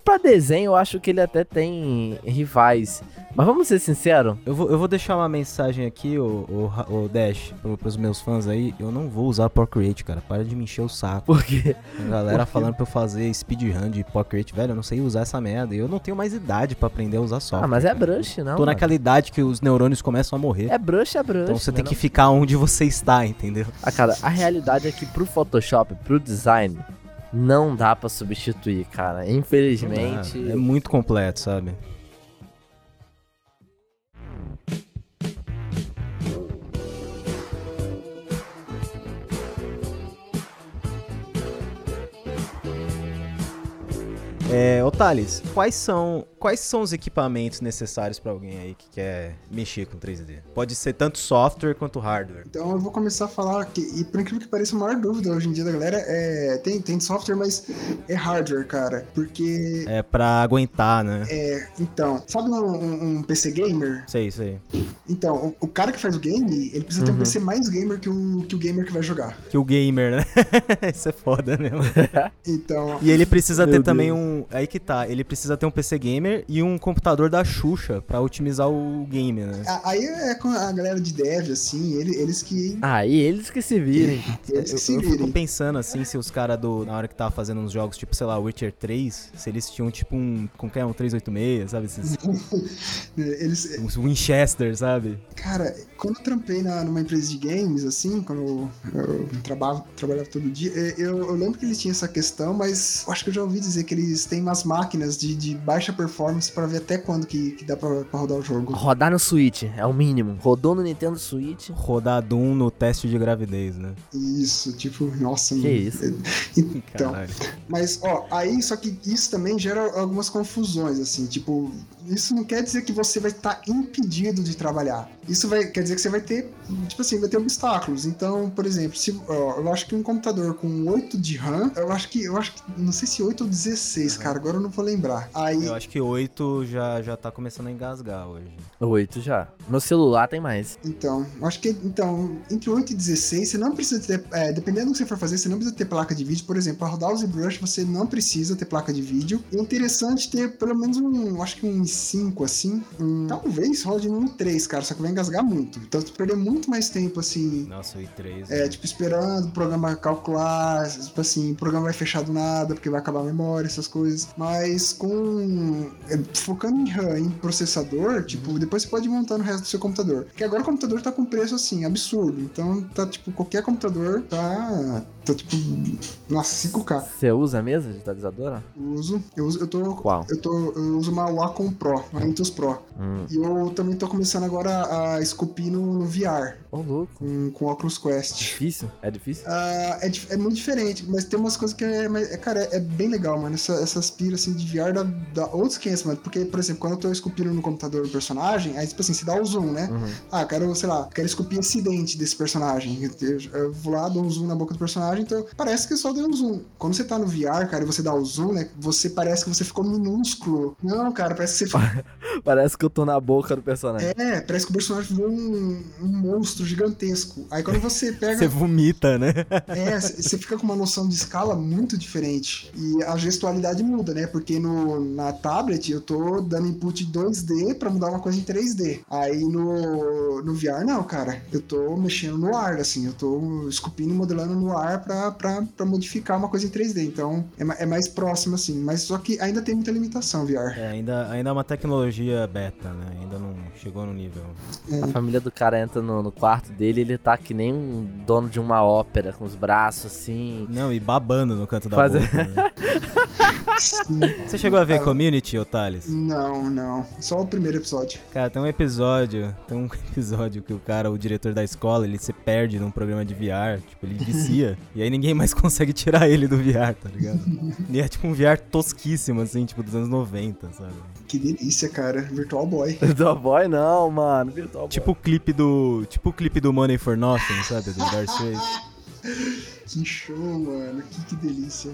Pra desenho, eu acho que ele até tem rivais. Mas vamos ser sinceros, Eu vou, eu vou deixar uma mensagem aqui, o, o, Dash, pro, pros meus fãs aí. Eu não vou usar Procreate, cara. Para de me encher o saco. porque A galera Por quê? falando pra eu fazer speedrun de Procreate. Velho, eu não sei usar essa merda. E eu não tenho mais idade pra aprender a usar software. Ah, mas é brush, não. Tô mano. naquela idade que os neurônios começam a morrer. É brush, é brush. então você né, tem não? que ficar onde você está, entendeu? Ah, cara, a realidade é que pro Photoshop, pro design, não dá pra substituir, cara. Infelizmente. É muito completo, sabe? É, ô Thales, quais são, quais são os equipamentos necessários pra alguém aí que quer mexer com 3D? Pode ser tanto software quanto hardware. Então eu vou começar a falar que, e por incrível que pareça, a maior dúvida hoje em dia da galera é. Tem, tem software, mas é hardware, cara. Porque. É pra aguentar, né? É, então, sabe um, um- PC gamer? Sei, sei. Então, o, o cara que faz o game, ele precisa ter um Uhum. PC mais gamer que o, que o gamer que vai jogar. Que o gamer, né? Isso é foda mesmo. Então, E ele precisa ter também Deus. um, um. Aí que tá, ele precisa ter um PC gamer e um computador da Xuxa pra otimizar o game, né? A- Aí é com a galera de dev, assim, ele- eles que. Aí eles que se virem. Eles Eu, que se eu fico virem. pensando assim, se os caras do. Na hora que tava fazendo uns jogos, tipo, sei lá, Witcher 3, se eles tinham tipo um. Como que é? Um 386, sabe? Esses, Eles, uns Winchester, sabe? Cara, quando eu trampei na, numa empresa de games, assim, quando eu, eu trabalhava, trabalhava todo dia, eh, eu, eu lembro que eles tinham essa questão, mas eu acho que eu já ouvi dizer que eles têm umas máquinas de, de baixa performance pra ver até quando que, que dá pra, pra rodar o jogo. Rodar no Switch, é o mínimo. Rodou no Nintendo Switch. Rodar Doom no teste de gravidez, né? Isso, tipo, nossa, Que mano. isso? Então, Caralho. Mas, ó, aí, só que isso também gera algumas confusões, assim, tipo, isso não quer dizer que você vai estar impedido de trabalhar. Isso vai, quer dizer que você vai ter, tipo assim, vai ter obstáculos. Então, por exemplo, se, ó, eu acho que um computador com 8 de RAM, eu acho que, eu acho que, não sei se 8 ou 16, cara, agora eu não vou lembrar. Aí, Eu acho que 8 já, já tá começando a engasgar hoje. Oito já. No celular tem mais. Então, eu acho que então, entre 8 e 16, você não precisa ter. é, dependendo do que você for fazer, você não precisa ter placa de vídeo. Por exemplo, para rodar o ZBrush, você não precisa ter placa de vídeo. É interessante ter pelo menos um, acho que um 5 assim. Um, talvez rode no 3, cara, só que vai engasgar muito. Então, você perder muito mais tempo assim. Nossa, o i3. É, tipo, esperando o programa calcular, tipo assim, o programa vai fechar do nada, porque vai acabar a memória, essas coisas. Mas com. é, focando em RAM, em processador, tipo, depois você pode ir montando o resto do seu computador. Porque agora o computador tá com preço assim, absurdo. Então tá, tipo, qualquer computador tá. Tá tipo. Nossa, 5K. Você usa a mesa digitalizadora? Uso. Eu uso. Eu tô. Qual? Eu, tô, eu uso uma Wacom Pro, uma Intuos Pro. Hum. E eu também tô começando agora a esculpir no, no VR, Ô, louco. com, com Oculus Quest. Difícil? É difícil? Ah, é, é muito diferente, mas tem umas coisas que é, é, cara, é, é bem legal, mano. Essa, essas piras assim de VR dá, dá outros 500, mano. Porque, por exemplo, quando eu tô esculpindo no computador o personagem, aí, tipo assim, se dá o zoom, né? Uhum. Ah, quero, sei lá, quero esculpir esse dente desse personagem. Eu, eu vou lá, dou um zoom na boca do personagem, então parece que eu só dei um zoom. Quando você tá no VR, cara, e você dá o zoom, né? Você parece que você ficou minúsculo. Não, cara, parece que você. Parece que eu tô na boca do personagem. É, parece que o personagem virou um, um monstro gigantesco. Aí quando você pega. Você vomita, né? É, você fica com uma noção de escala muito diferente. E a gestualidade muda, né? Porque no, na tablet eu tô dando input 2D pra mudar uma coisa em 3D. Aí no, no VR, não, cara. Eu tô mexendo no ar, assim. Eu tô esculpindo e modelando no ar pra, pra, pra modificar uma coisa em 3D. Então é, é mais próximo, assim. Mas só que ainda tem muita limitação, VR. É, ainda, ainda é uma tecnologia beta, né? Ainda não chegou no nível. A família do cara entra no, no quarto dele ele tá que nem um dono de uma ópera, com os braços assim. Não, e babando no canto da Fazer- boca. né? Você chegou a ver Community, ô Thales? Não, não. Só o primeiro episódio. Cara, tem um episódio, tem um episódio que o cara, o diretor da escola, ele se perde num programa de VR, tipo, ele vicia, e aí ninguém mais consegue tirar ele do VR, tá ligado? E é tipo um VR tosquíssimo, assim, tipo, dos anos 90, sabe? Que delícia, cara. Virtual Boy. Virtual Boy não, mano. Virtual Boy. Tipo o clipe do. Tipo o clipe do Money for Nothing, sabe? Do Dark. Que show, mano. Que, que delícia.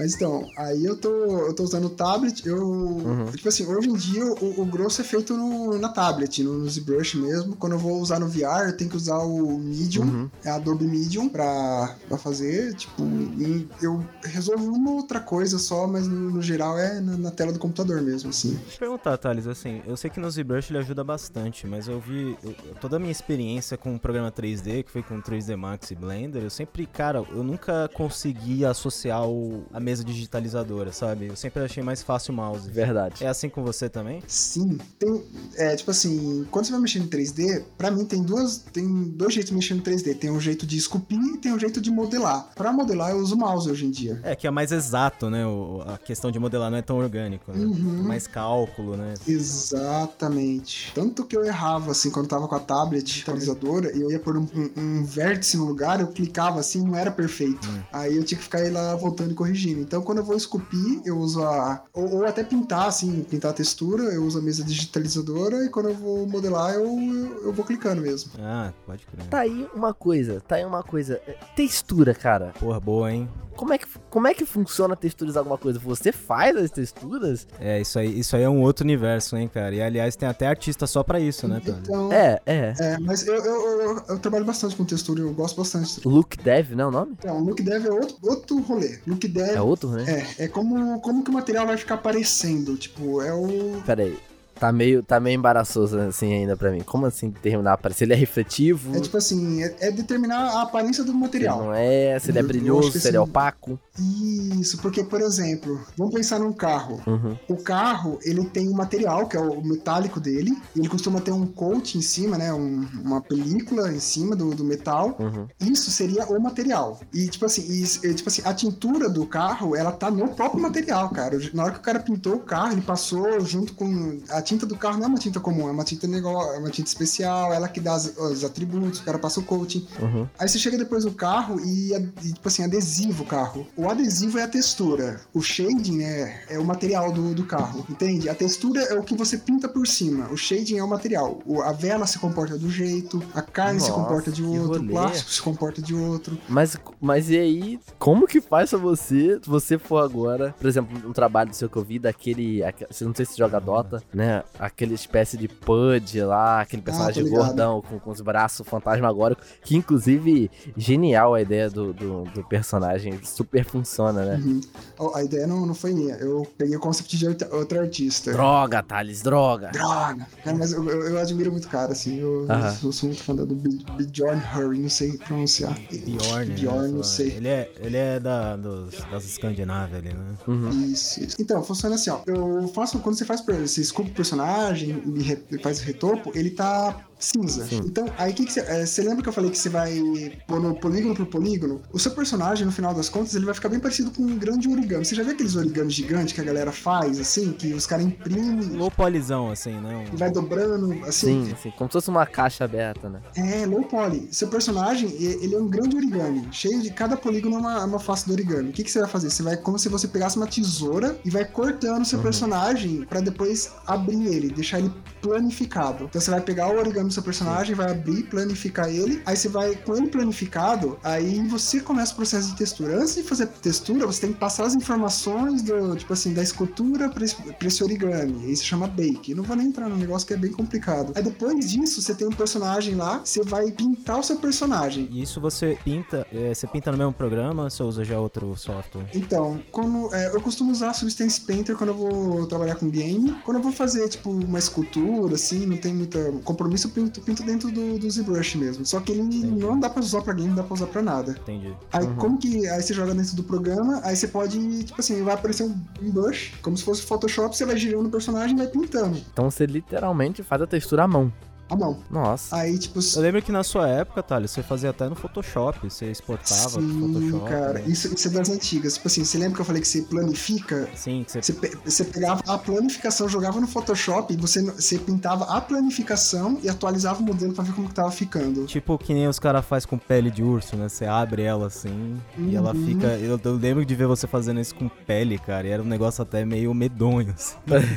Mas então, aí eu tô, eu tô usando o tablet, eu. Tipo assim, hoje em dia o, o grosso é feito no- na tablet, no, no ZBrush mesmo. Quando eu vou usar no VR, eu tenho que usar o Medium, é Adobe Medium, pra, pra fazer. Tipo, e eu resolvo uma outra coisa só, mas no, no geral é na, na tela do computador mesmo, assim. Deixa eu perguntar, Thales, assim, eu sei que no ZBrush ele ajuda bastante, mas eu vi eu- toda a minha experiência com o programa 3D, que foi com 3D Max e Blender, eu sempre, cara, eu nunca consegui associar o- a mesa digitalizadora, sabe? Eu sempre achei mais fácil o mouse. Verdade. É assim com você também? Sim, tem. É, tipo assim, quando você vai mexer em 3D, pra mim tem duas. Tem dois jeitos de mexer no 3D. Tem um jeito de esculpir e tem um jeito de modelar. Pra modelar, eu uso o mouse hoje em dia. É, que é mais exato, né? O- a questão de modelar não é tão orgânico, né? Uhum. Mais cálculo, né? Exatamente. Tanto que eu errava, assim, quando tava com a tablet digitalizadora e eu ia pôr um, um- um vértice no lugar, eu clicava assim, não era perfeito. Aí eu tinha que ficar aí lá voltando e corrigindo. Então, quando eu vou esculpir, eu uso a. Ou, ou até pintar, assim, pintar a textura, eu uso a mesa digitalizadora e quando eu vou modelar, eu, eu, eu vou clicando mesmo. Ah, pode crer. Tá aí uma coisa, tá aí uma coisa. É, Textura, cara. Porra, boa, hein? Como é que, como é que funciona texturizar alguma coisa? Você faz as texturas? É, isso aí, isso aí é um outro universo, hein, cara? E aliás, tem até artista só pra isso, né, Tony? Então. É, é. É, mas eu, eu, eu, eu trabalho bastante com textura, eu gosto bastante. Look Dev, não é o nome? Então, look dev é outro, outro rolê. Look dev É outro, né? é, é como, como que o material vai ficar aparecendo. Tipo, é o. Pera aí. Tá meio, tá meio embaraçoso assim ainda pra mim. Como assim terminar para Se ele é refletivo? É tipo assim, é, é determinar a aparência do se material. não é, se ele é brilhoso, se ele é assim- opaco. Isso, porque, por exemplo, vamos pensar num carro. Uhum. O carro, ele tem um material, que é o metálico dele, ele costuma ter um coat em cima, né? um- uma película em cima do, do metal. Uhum. Isso seria o material. E, tipo assim, e, e, tipo assim, a tintura do carro, ela tá no próprio material, cara. Na hora que o cara pintou o carro, ele passou junto com. A tinta do carro não é uma tinta comum, é uma tinta negócio, é uma tinta especial, ela que dá as- os atributos, o cara passa o coating. Uhum. Aí você chega depois no carro e, e, tipo assim, adesivo o carro. O adesivo é a textura. O shading é, é o material do, do carro, entende? A textura é o que você pinta por cima. O shading é o material. O- a vela se comporta do jeito, a carne se Nossa, comporta de outro, o plástico se comporta de outro. Mas, mas e aí, como que faz pra você, se você for agora, por exemplo, um trabalho do seu que eu vi, daquele, aque- você não sei se joga Dota, né, aquele espécie de Pud lá, aquele personagem Ah, tô ligado. gordão com, com os braços fantasmagóricos, que inclusive, genial a ideia do, do, do personagem, super funciona, né? Uhum. A ideia não, não foi minha. Eu peguei o concept de outra- outro artista. Droga, Thales, droga! Droga! Cara, mas eu, eu, eu admiro muito o cara, assim. Eu, Aham. eu sou muito fã do Bjorn Hurry, não sei pronunciar. Bjorn, né? Bjorn, não sei. Ele é, ele é da, dos, das Escandinávias ali, né? Uhum. Isso, isso. Então, funciona assim, ó. Eu faço, quando você faz, você esculpe o personagem e re- e faz o retopo, ele tá cinza. Sim. Então, aí o que, você. é, você lembra que eu falei que você vai pôr no polígono por polígono? O seu personagem, no final das contas, ele vai ficar bem parecido com um grande origami. Você já viu aqueles origamis gigantes que a galera faz, assim, que os caras imprimem Low polizão, assim, né? e Um- vai dobrando, assim? Sim, sim, como se fosse uma caixa aberta, né? É, low poly. Seu personagem, ele é um grande origami, cheio de cada polígono é uma, é uma face do origami. O que, que você vai fazer? Você vai como se você pegasse uma tesoura e vai cortando seu personagem pra depois abrir ele, deixar ele planificado. Então você vai pegar o origami do seu personagem, vai abrir, planificar ele, aí você vai com ele planificado, aí você começa o processo de textura. Antes de fazer textura, você tem que passar as informações do, tipo assim, da escultura pra esse, origami. Isso chama bake. Eu não vou nem entrar no negócio que é bem complicado. Aí depois disso, você tem um personagem lá, você vai pintar o seu personagem. E isso você pinta, é, você pinta no mesmo programa ou você usa já outro software? Então, quando, é, eu costumo usar Substance Painter quando eu vou trabalhar com game. Quando eu vou fazer, tipo, uma escultura, assim, não tem muito compromisso, pinto, pinto dentro do, do ZBrush mesmo. Só que ele não dá pra usar pra game, não dá pra usar pra nada. Entendi. Aí, Uhum. como que. Aí você joga dentro do programa, aí você pode, tipo assim, vai aparecer um, um brush, como se fosse Photoshop, você vai girando o personagem e vai pintando. Então você literalmente faz a textura à mão. A mão. Nossa. Aí, tipo. Eu lembro que na sua época, Thales, você fazia até no Photoshop, você exportava Sim, Photoshop. cara, né? isso, isso é das antigas. Tipo assim, você lembra que eu falei que você planifica Sim, que você Você, pe- você pegava a planificação, jogava no Photoshop, você, você pintava a planificação e atualizava o modelo pra ver como que tava ficando. Tipo que nem os caras fazem com pele de urso, né? Você abre ela assim e ela Uhum. fica. Eu, eu lembro de ver você fazendo isso com pele, cara. E era um negócio até meio medonho, assim.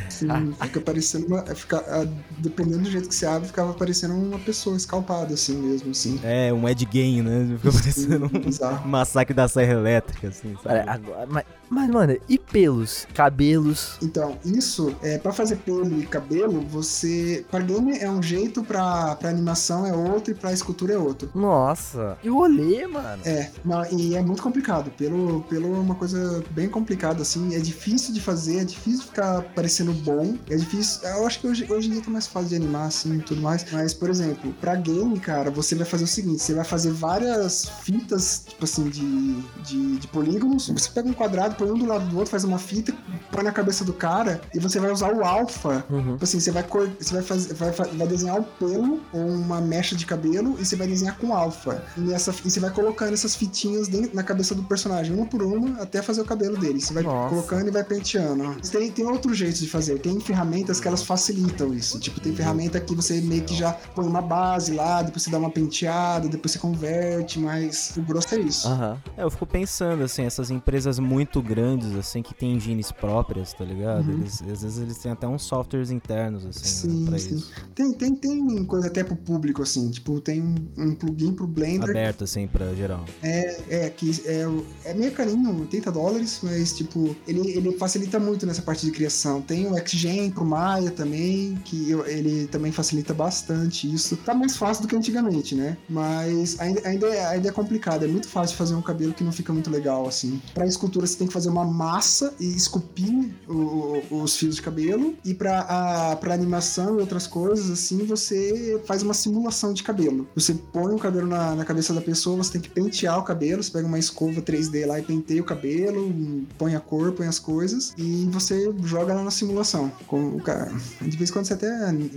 Sim, fica parecendo uma. Fica, ah, dependendo do jeito que você abre, ficava parecendo uma pessoa escalpada, assim mesmo, assim. É, um Ed Game, né? Fica parecendo um massacre da serra elétrica, assim, sabe? Agora, mas, mas, mano, e pelos? Cabelos? Então, isso, é, para fazer pelo e cabelo, você. Pra game é um jeito, pra, pra animação é outro e pra escultura é outro. Nossa. E o olê, mano? É, e é muito complicado. Pelo, pelo é uma coisa bem complicada, assim. É difícil de fazer, é difícil ficar parecendo bom. É difícil. Eu acho que hoje, hoje em dia tá mais fácil de animar, assim, e tudo mais. Mas, por exemplo, pra game, cara, você vai fazer o seguinte: você vai fazer várias fitas, tipo assim, de, de, de polígonos. Você pega um quadrado, põe um do lado do outro, faz uma fita, põe na cabeça do cara, e você vai usar o alfa Uhum. Tipo assim, você vai, cor... você vai, fazer... vai, vai desenhar um pelo ou uma mecha de cabelo e você vai desenhar com alfa. E, nessa... e você vai colocando essas fitinhas dentro... na cabeça do personagem, uma por uma, até fazer o cabelo dele. Você vai Nossa. colocando e vai penteando. Tem, tem outros jeitos de fazer. Tem ferramentas que elas facilitam isso. Tipo, tem ferramenta que você meio que já põe uma base lá, depois você dá uma penteada, depois você converte, mas o grosso é isso. Aham. É, eu fico pensando, assim, essas empresas muito grandes, assim, que têm engines próprias, tá ligado? Uhum. Eles, às vezes eles têm até uns softwares internos, assim, né, Sim, pra sim. isso. Tem, tem, tem coisa até pro público, assim, tipo, tem um, plugin pro Blender Aberto, assim, pra geral. É, é, que é, é meio carinho, 80 dólares, mas tipo, ele, ele facilita muito nessa parte de criação. Tem o XGen pro Maya também, que eu- ele também facilita bastante isso. Tá mais fácil do que antigamente, né? Mas ainda, ainda, é, ainda é complicado, é muito fácil fazer um cabelo que não fica muito legal, assim. Pra escultura você tem que fazer uma massa e esculpir o- os fios de cabelo, e pra, a, pra animação e outras coisas, assim, você faz uma simulação de cabelo. Você põe o cabelo na, na cabeça da pessoa, você tem que pentear o cabelo, você pega uma escova 3D lá e penteia o cabelo, põe a cor, põe as coisas, e você joga lá na simulação. Com o cara. De vez em quando você até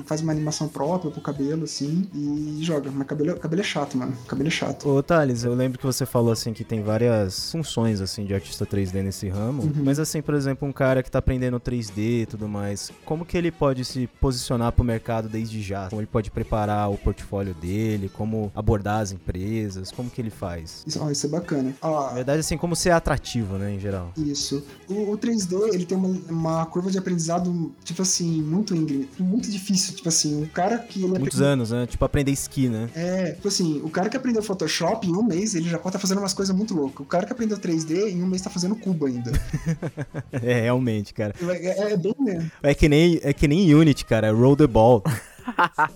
faz uma animação própria pro cabelo, assim, e joga. Mas cabelo, cabelo é chato, mano. Cabelo é chato. Ô, Thales, eu lembro que você falou, assim, que tem várias funções, assim, de artista 3D nesse ramo. Uhum. Mas, assim, por exemplo, um cara que tá aprendendo 3D e tudo mais, como que ele pode se posicionar pro mercado desde já? Como ele pode preparar o portfólio dele? Como abordar as empresas? Como que ele faz? Isso, ó, isso é bacana. Ó, Na verdade, assim, como ser atrativo, né, em geral. Isso. O, o 3D, ele tem uma, uma curva de aprendizado, tipo assim, muito íngreme, muito difícil. Tipo assim, o cara que Muitos aprende- anos, né? Tipo, aprender esqui, né? É, tipo assim, o cara que aprendeu Photoshop em um mês, ele já pode estar fazendo umas coisas muito loucas. O cara que aprendeu 3D em um mês tá fazendo cubo ainda. É, realmente, cara. É, é bem mesmo. É que nem, é que nem Unity, cara. Roll the ball.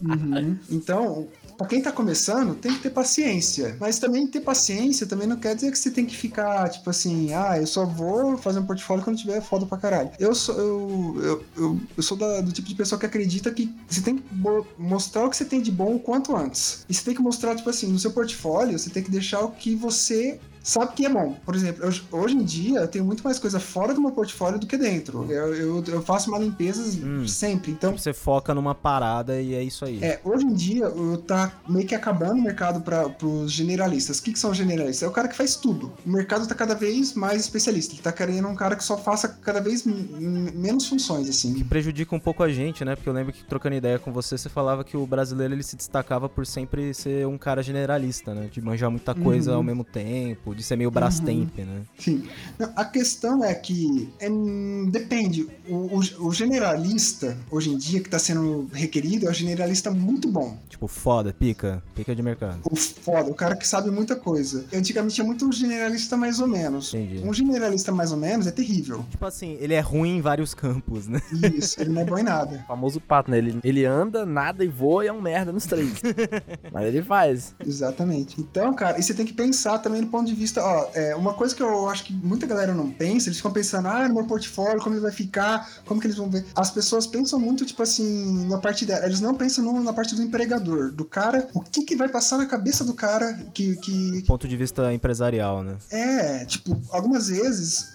Uhum. Então, pra quem tá começando, tem que ter paciência. Mas também ter paciência também não quer dizer que você tem que ficar, tipo assim, ah, eu só vou fazer um portfólio quando tiver foda pra caralho. Eu sou, eu, eu, eu, eu sou da- do tipo de pessoa que acredita que você tem que mostrar o que você tem de bom o quanto antes. E você tem que mostrar, tipo assim, no seu portfólio, você tem que deixar o que você sabe que é bom. Por exemplo, eu- hoje em dia eu tenho muito mais coisa fora do meu portfólio do que dentro. Eu, eu, eu faço uma limpeza Hum. sempre. Então, Você foca numa parada e é isso aí. é, hoje em dia eu tá meio que acabando o mercado para os generalistas. O que, que são generalistas? É o cara que faz tudo. O mercado tá cada vez mais especialista. Ele tá querendo um cara que só faça cada vez menos funções, assim. prejudica um pouco a gente, né? Porque eu lembro que trocando ideia com você, você falava que o brasileiro ele se destacava por sempre ser um cara generalista, né? De manjar muita coisa Uhum. ao mesmo tempo, de ser meio Brastemp, né? Enfim, não, a questão é que é, depende. O, o- o generalista, hoje em dia, que está sendo requerido, é um generalista muito bom. Tipo, foda, pica, pica de mercado. O foda, o cara que sabe muita coisa. Antigamente tinha muito um generalista mais ou menos. Entendi. Um generalista mais ou menos é terrível. Tipo assim, ele é ruim em vários campos, né? Isso, ele não é bom em nada. O famoso pato, né? Ele, ele anda, nada e voa e é um merda nos três. Mas ele faz. Exatamente. Então, cara, e você tem que pensar também do ponto de vista, ó, é, uma coisa que eu acho que muita galera não pensa, eles ficam pensando, ah, no meu portfólio, como ele vai ficar, como que eles vão ver. As pessoas pensam muito, tipo assim, na parte dela, eles não pensam no- na parte do empregador, do cara, o que que vai passar na cabeça do cara que, que Ponto de vista empresarial, né? é, tipo, algumas vezes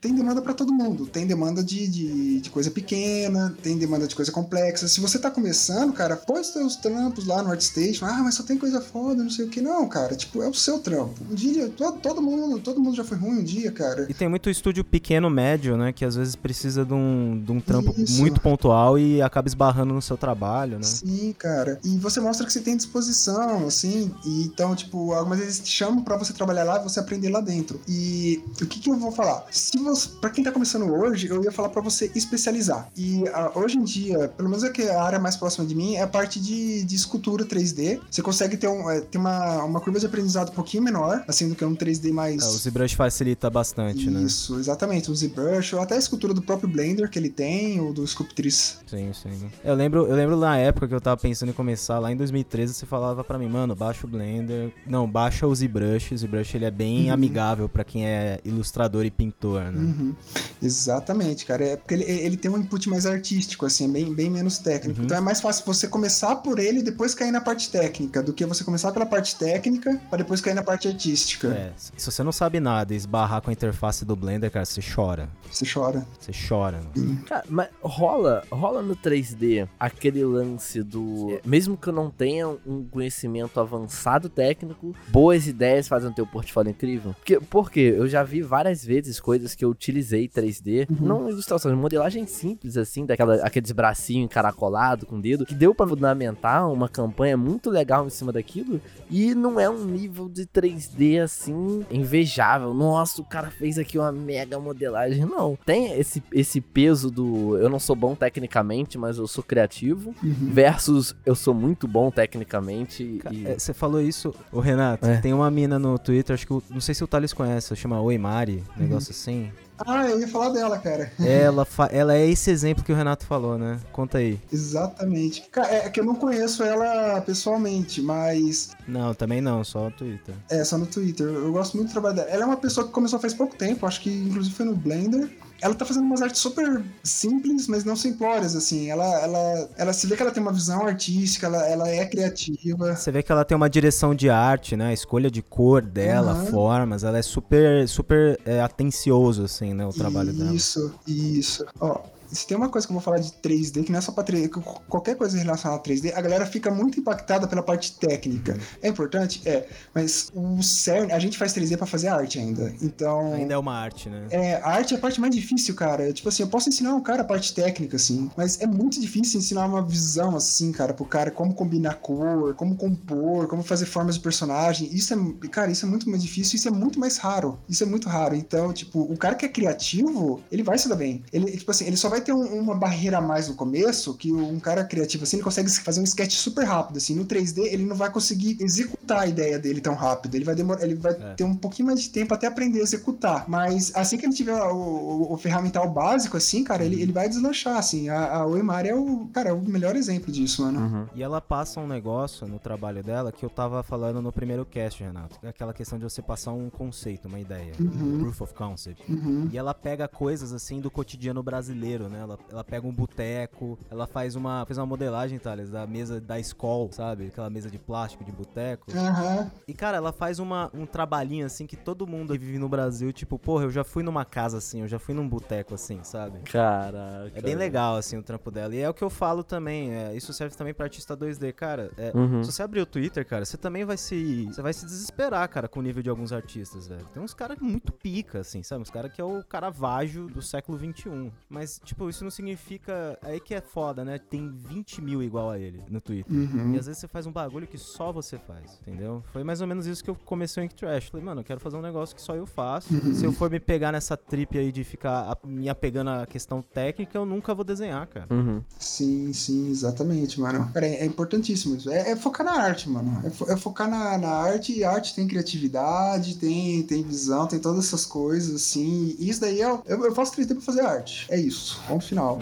tem demanda pra todo mundo. Tem demanda de, de, de coisa pequena, tem demanda de coisa complexa. Se você tá começando, cara, põe os seus trampos lá no ArtStation. Ah, mas só tem coisa foda, não sei o que. Não, cara, tipo, é o seu trampo. Um dia, todo, todo mundo, todo mundo já foi ruim um dia, cara. E tem muito estúdio pequeno, médio, né? Que às vezes precisa de um, de um trampo Isso. muito pontual e acaba esbarrando no seu trabalho, né? Sim, cara. E você mostra que você tem disposição, assim. E então, tipo, algumas vezes te chamam pra você trabalhar lá e você aprender lá dentro. E o que, que eu vou falar? Se você, pra quem tá começando hoje, eu ia falar pra você especializar. E ah, hoje em dia, pelo menos é que a área mais próxima de mim é a parte de, de escultura 3D. Você consegue ter, um, é, ter uma, uma curva de aprendizado um pouquinho menor, assim, do que um 3D mais. É, o ZBrush facilita bastante, né? Isso, exatamente. O ZBrush, ou até a escultura do próprio Blender que ele tem, ou do Sculptris. Sim, sim. Eu lembro, eu lembro na época que eu tava pensando em começar, lá em 2013, você falava pra mim, mano, baixa o Blender. Não, baixa o ZBrush. O ZBrush ele é bem Uhum. amigável pra quem é ilustrador e pintor, né? Uhum. Exatamente, cara. É porque ele, ele tem um input mais artístico, assim, é bem, bem menos técnico. Uhum. Então é mais fácil você começar por ele e depois cair na parte técnica, do que você começar pela parte técnica para depois cair na parte artística. É, É, se você não sabe nada e esbarrar com a interface do Blender, cara, você chora. Você chora. Você chora. mano. Cara, mas rola, rola no 3D aquele lance do. Mesmo que eu não tenha um conhecimento avançado técnico, boas ideias fazem o teu portfólio incrível. Porque, porque eu já vi várias vezes coisas que eu utilizei 3D, não ilustrações, modelagem simples, assim, daquela, aqueles bracinhos encaracolados com o dedo, que deu pra fundamentar uma campanha muito legal em cima daquilo. E não é um nível de 3D assim invejável. Nossa, o cara fez aqui uma mega modelagem. Não. Tem esse, esse peso do eu não sou bom tecnicamente, mas eu sou criativo. Versus eu sou muito bom tecnicamente. Ca- E... é, Você falou isso, ô Renato. É. Tem uma mina no Twitter, acho que o- não sei se o Thales conhece, chama Oi Mari, um negócio assim. Ah, eu ia falar dela, cara. Ela, ela é esse exemplo que o Renato falou, né? Conta aí. Exatamente. Cara, é que eu não conheço ela pessoalmente, mas Não, também não, só o Twitter. é só no Twitter. Eu gosto muito do trabalho dela. Ela é uma pessoa que começou faz pouco tempo, acho que inclusive foi no Blender. Ela tá fazendo umas artes super simples, mas não simplórias, assim. Ela, ela, ela se vê que ela tem uma visão artística, ela, ela é criativa. Você vê que ela tem uma direção de arte, né? A escolha de cor dela, Aham. formas, ela é super, super é, atencioso, assim, né? O trabalho dela. Isso, isso. Ó, se tem uma coisa que eu vou falar de 3D, que não é só pra 3D, que qualquer coisa relacionada a 3D, a galera fica muito impactada pela parte técnica. É importante? É. Mas o CERN, a gente faz 3D pra fazer arte ainda. Então. Ainda é uma arte, né? É, a arte é a parte mais difícil, cara. Tipo assim, eu posso ensinar um cara a parte técnica, assim, mas é muito difícil ensinar uma visão, assim, cara, pro cara como combinar cor, como compor, como fazer formas de personagem. Isso é, cara, isso é muito mais difícil, isso é muito mais raro. Isso é muito raro. Então, tipo, o cara que é criativo, ele vai se dar bem. Ele, tipo assim, ele só vai ter um- uma barreira a mais no começo, que um cara criativo, assim, ele consegue fazer um sketch super rápido, assim. No 3D, ele não vai conseguir executar a ideia dele tão rápido. Ele vai demorar, ele vai É. ter um pouquinho mais de tempo até aprender a executar. Mas assim que ele tiver o, o- o ferramental básico, assim, cara, ele, ele vai deslanchar, assim. A, a Oimar é o, cara, é o melhor exemplo disso, mano. Uhum. E ela passa um negócio no trabalho dela que eu tava falando no primeiro cast, Renato. Aquela questão de você passar um conceito, uma ideia. Uhum. Proof of concept. Uhum. E ela pega coisas assim do cotidiano brasileiro, né? Ela, ela pega um boteco, ela faz uma, fez uma modelagem, Thales, da mesa da escola, sabe? Aquela mesa de plástico de boteco. Aham. E, cara, ela faz uma, um trabalhinho assim que todo mundo que vive no Brasil, tipo, porra, eu já fui numa casa assim, eu já fui num boteco assim, sabe? Caraca. É bem legal, assim, o trampo dela. E é o que eu falo também, é, isso serve também pra artista 2D, cara. é, Uhum. Se você abrir o Twitter, cara, você também vai se. Você vai se desesperar, cara, com o nível de alguns artistas, velho. Tem uns caras muito pica, assim, sabe? Uns caras que é o Caravaggio do século XXI. Mas, tipo, isso não significa. Aí que é foda, né? Tem 20 mil igual a ele no Twitter. Uhum. E às vezes você faz um bagulho que só você faz, entendeu? Foi mais ou menos isso que eu comecei o Ink Trash. Falei, mano, eu quero fazer um negócio que só eu faço. Uhum. Se eu for me pegar nessa trip aí de ficar a- me apegando à questão técnica, eu nunca vou desenhar, cara. Uhum. Sim, sim, exatamente, mano. Cara, é, é importantíssimo isso. É, é focar na arte, mano. É, fo- é focar na, na arte e a arte tem criatividade, tem, tem visão, tem todas essas coisas, assim. E isso daí é. Eu, eu faço 3D pra fazer arte. É isso. Ponto final.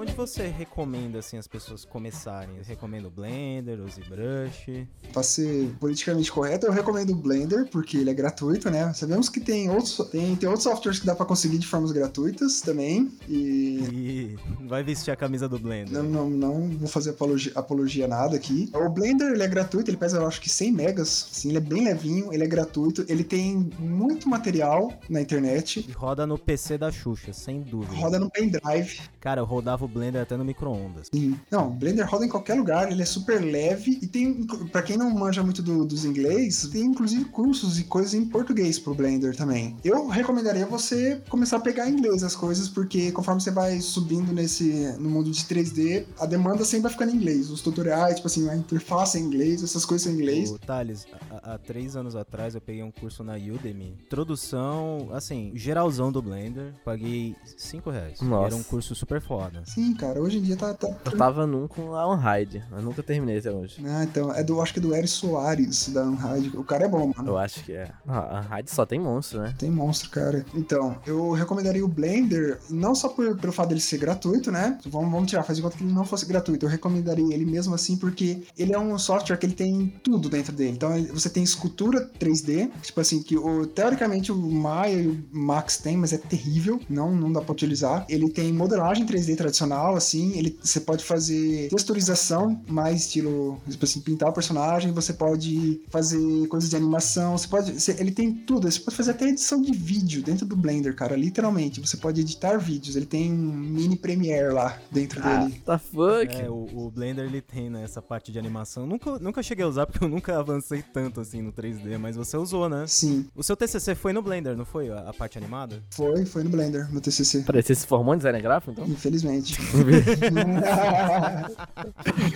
Onde você recomenda, assim, as pessoas começarem? Você recomenda o Blender, o ZBrush? Pra ser politicamente correto, eu recomendo o Blender, porque ele é gratuito, né? Sabemos que tem outros, tem, tem outros softwares que dá pra conseguir de formas gratuitas também. E E vai vestir a camisa do Blender. Não, não, não vou fazer apologia, apologia nada aqui. O Blender, ele é gratuito, ele pesa, eu acho que 100 megas. Sim, ele é bem levinho, ele é gratuito. Ele tem muito material na internet. E roda no PC da Xuxa, sem dúvida. Roda no pendrive. Cara, eu rodava o Blender até no micro-ondas. Sim. Não, Blender roda em qualquer lugar, ele é super leve. E tem, pra quem não manja muito do- dos inglês, tem inclusive cursos e coisas em português pro Blender também. Eu recomendaria você começar a pegar em inglês as coisas, porque conforme você vai subindo nesse no mundo de 3D, a demanda sempre vai ficando em inglês. Os tutoriais, tipo assim, a interface é em inglês, essas coisas são em inglês. O Thales, há, há três anos atrás eu peguei um curso na Udemy. Introdução, assim, geralzão do Blender. Paguei cinco reais. Nossa. Era um curso super foda. Sim, Sim, cara, hoje em dia tá. tá... Eu tava num com a Unhide, mas nunca terminei até hoje. Ah, então, é do, acho que é do Eric Soares, da Unhide. O cara é bom, mano. Eu acho que é. Ah, a Unhide só tem monstro, né? Tem monstro, cara. Então, eu recomendaria o Blender, não só por, pelo fato dele ser gratuito, né? Vamos, vamos tirar, faz de conta que ele não fosse gratuito. Eu recomendaria ele mesmo assim, porque ele é um software que ele tem tudo dentro dele. Então, você tem escultura 3D, tipo assim, que o, teoricamente o Maya e o Max tem, mas é terrível, não, não dá pra utilizar. Ele tem modelagem 3D tradicional, assim, ele, você pode fazer texturização, mais estilo, tipo assim, pintar o personagem, você pode fazer coisas de animação, você pode, você, ele tem tudo, você pode fazer até edição de vídeo dentro do Blender, cara, literalmente, você pode editar vídeos, ele tem um mini Premiere lá dentro Ah, dele. the fuck? É, o, o Blender ele tem né, essa parte de animação. Nunca, nunca cheguei a usar porque eu nunca avancei tanto assim no 3D, mas você usou, né? Sim, O seu TCC foi no Blender, não foi? A, a parte animada? foi, foi no Blender, no TCC. Peraí, você se formou em design gráfico, então? Infelizmente.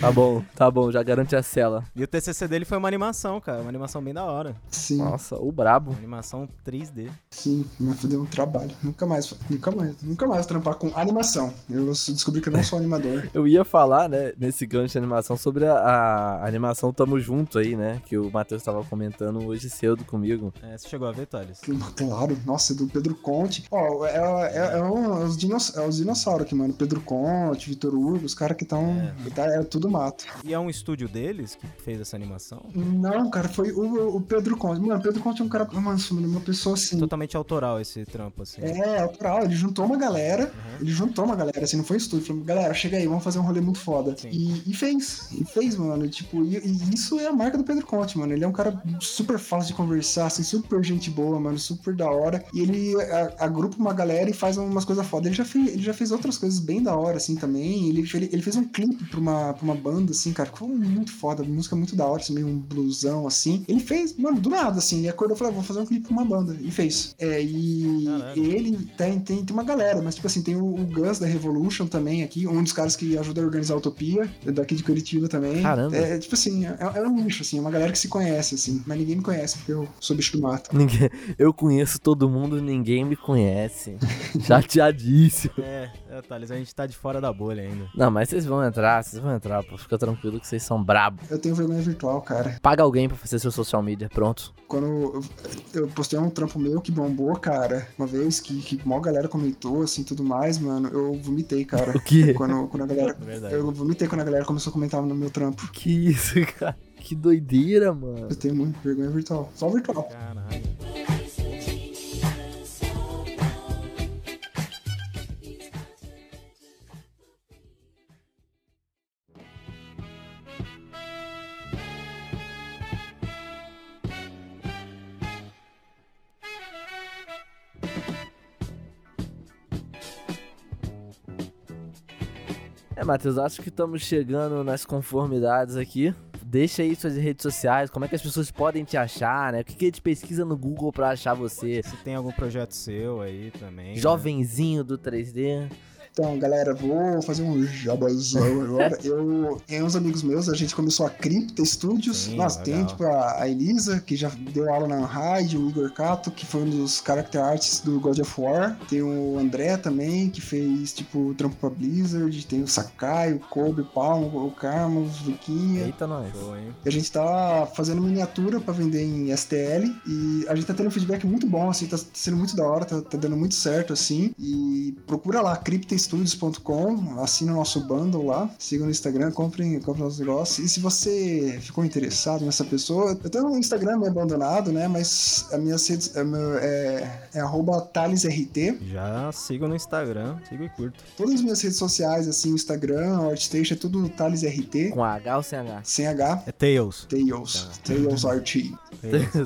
Tá bom, tá bom, já garante a cela. E o TCC dele foi uma animação, cara. Uma animação bem da hora. sim, Nossa, o brabo. Uma animação 3D. sim, mas deu um trabalho. Nunca mais, nunca mais, nunca mais trampar com animação. Eu descobri que eu não sou animador. Eu ia falar, né, nesse gancho de animação, sobre a, a animação Tamo Junto aí, né? Que o Matheus tava comentando hoje cedo comigo. É, você chegou a ver, Thales? Claro, nossa, do Pedro Conte. Ó, é, é, é, um- é os, é os dinossauros aqui, mano. Pedro Conte, Vitor Hugo, os caras que estão. É. tudo mato. E é um estúdio deles que fez essa animação? Não, cara, foi o, o Pedro Conte. Mano, Pedro Conte é um cara. Mano, uma pessoa assim. Totalmente autoral esse trampo, assim. É, autoral. Ele juntou uma galera. Uhum. Ele juntou uma galera, assim, não foi estúdio. Falou, galera, chega aí, vamos fazer um rolê muito foda. E, e fez. E fez, mano. Tipo, e, e isso é a marca do Pedro Conte, mano. Ele é um cara super fácil de conversar, assim, super gente boa, mano. Super da hora. E ele agrupa uma galera e faz umas coisas foda. Ele já, fez, ele já fez outras coisas bem da hora, assim, também. Ele, ele, ele fez um clipe pra uma, pra uma banda, assim, cara. que Foi muito foda. Música muito da hora, assim, meio um blusão, assim. Ele fez, mano, do nada, assim. Ele acordou e falou, "Ah, vou fazer um clipe pra uma banda. E fez. É, e Caralho. ele tem, tem, tem uma galera, mas tipo assim, tem o, o Gus da Revolution também aqui, um dos caras que ajuda a organizar a Utopia, é daqui de Curitiba também. Caramba. É, tipo assim, é, é um nicho, assim, é uma galera que se conhece, assim, mas ninguém me conhece porque eu sou bicho do mato. Ninguém, eu conheço todo mundo, ninguém me conhece. Chateadíssimo. É, é, Thales, a gente tá de fora da bolha ainda. Não, mas vocês vão entrar, vocês vão entrar, pô. Fica tranquilo que vocês são brabo. Eu tenho vergonha virtual, cara. Paga alguém pra fazer seu social media, pronto. Quando eu, eu postei um trampo meu que bombou, cara, uma vez que, que mó galera comentou, assim, tudo mais, mano, eu vomitei, cara. O quê? Quando, quando a galera. É verdade. Eu vomitei quando a galera começou a comentar no meu trampo. Que isso, cara? Que doideira, mano. Eu tenho muito vergonha virtual. Só virtual. Caralho. É, Matheus, acho que estamos chegando nas conformidades aqui. Deixa aí suas redes sociais, como é que as pessoas podem te achar, né? O que, que a gente pesquisa no Google pra achar você? Se tem algum projeto seu aí também. né? Jovenzinho do 3D. Então, galera, vou fazer um jabazão agora. Eu e uns amigos meus, a gente começou a Cripta Studios. Sim, Nossa, tem legal. tipo a, a Elisa, que já deu aula na Unhide, o Igor Cato, que foi um dos character artists do God of War. Tem o André também, que fez tipo trampo pra Blizzard. Tem o Sakai, o Kobe, o Palmo, o Carlos, o Luquinha. Eita, nós. E a gente tá fazendo miniatura pra vender em STL e a gente tá tendo um feedback muito bom, assim, tá sendo muito da hora, tá, tá dando muito certo, assim. E procura lá, cryptastudios.com, assina o nosso bundle lá, siga no Instagram, comprem, comprem nossos negócios. E se você ficou interessado nessa pessoa, eu tenho um Instagram meio abandonado, né, mas a minha redes é, meu- é, é arroba thalesrt. Já siga no Instagram, siga e curta. Todas as minhas redes sociais, assim, Instagram, Artstation, é tudo thalesrt, Com H ou sem H? sem H. É Tails. Tails, Tails RT.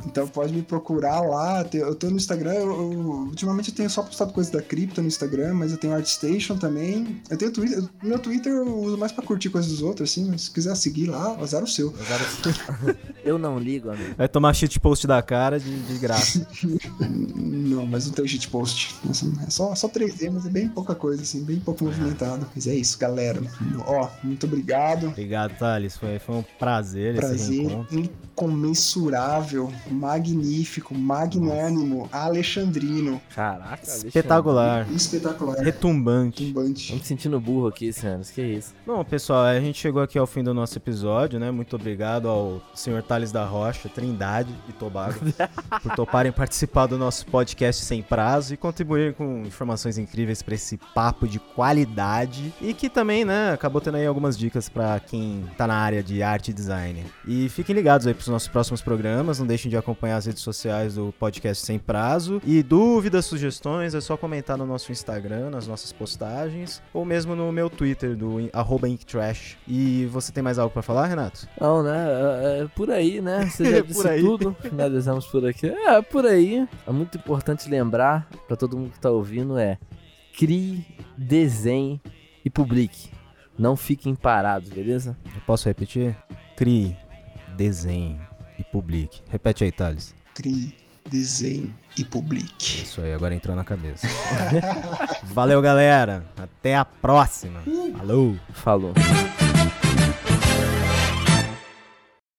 Então pode me procurar lá. Eu tô no Instagram. Eu, eu- ultimamente eu tenho só postado coisa da cripto no Instagram, mas eu tenho ArtStation também. Eu tenho Twitter. Meu Twitter eu uso mais pra curtir coisas dos outros, assim. Mas se quiser seguir lá, azar o seu. Eu não ligo, amigo. Vai tomar shit post da cara de, de graça. Não. mas não tem o shitpost. Assim, é só, só 3D, mas é bem pouca coisa, assim, bem pouco movimentado. Mas é isso, galera. Ó, muito obrigado. Obrigado, Thales. Foi, foi um prazer, esse Prazer reencontro. incomensurável, magnífico, magnânimo, alexandrino, Caraca, Espetacular. espetacular, Retumbante. Tô tumbante. me sentindo burro aqui, senhores. Que isso? Bom, pessoal, a gente chegou aqui ao fim do nosso episódio, né? Muito obrigado ao senhor Thales da Rocha, Trindade e Tobago, por toparem participar do nosso podcast sem prazo e contribuir com informações incríveis para esse papo de qualidade e que também, né, acabou tendo aí algumas dicas para quem tá na área de arte e design. E fiquem ligados aí pros nossos próximos programas, não deixem de acompanhar as redes sociais do podcast sem prazo e dúvidas, sugestões, é só comentar no nosso Instagram, nas nossas postagens ou mesmo no meu Twitter do inktrash. E você tem mais algo para falar, Renato? Não, né? É, é por aí, né? Você já Por disse aí. tudo. Finalizamos por aqui. É, por aí. É muito importante lembrar pra todo mundo que tá ouvindo é crie, desenhe e publique. Não fiquem parados, beleza? Eu posso repetir? Crie, desenhe e publique. Repete aí, Thales. Crie, desenhe e publique. Isso aí, agora entrou na cabeça. Valeu, galera. Até a próxima. Falou. Falou.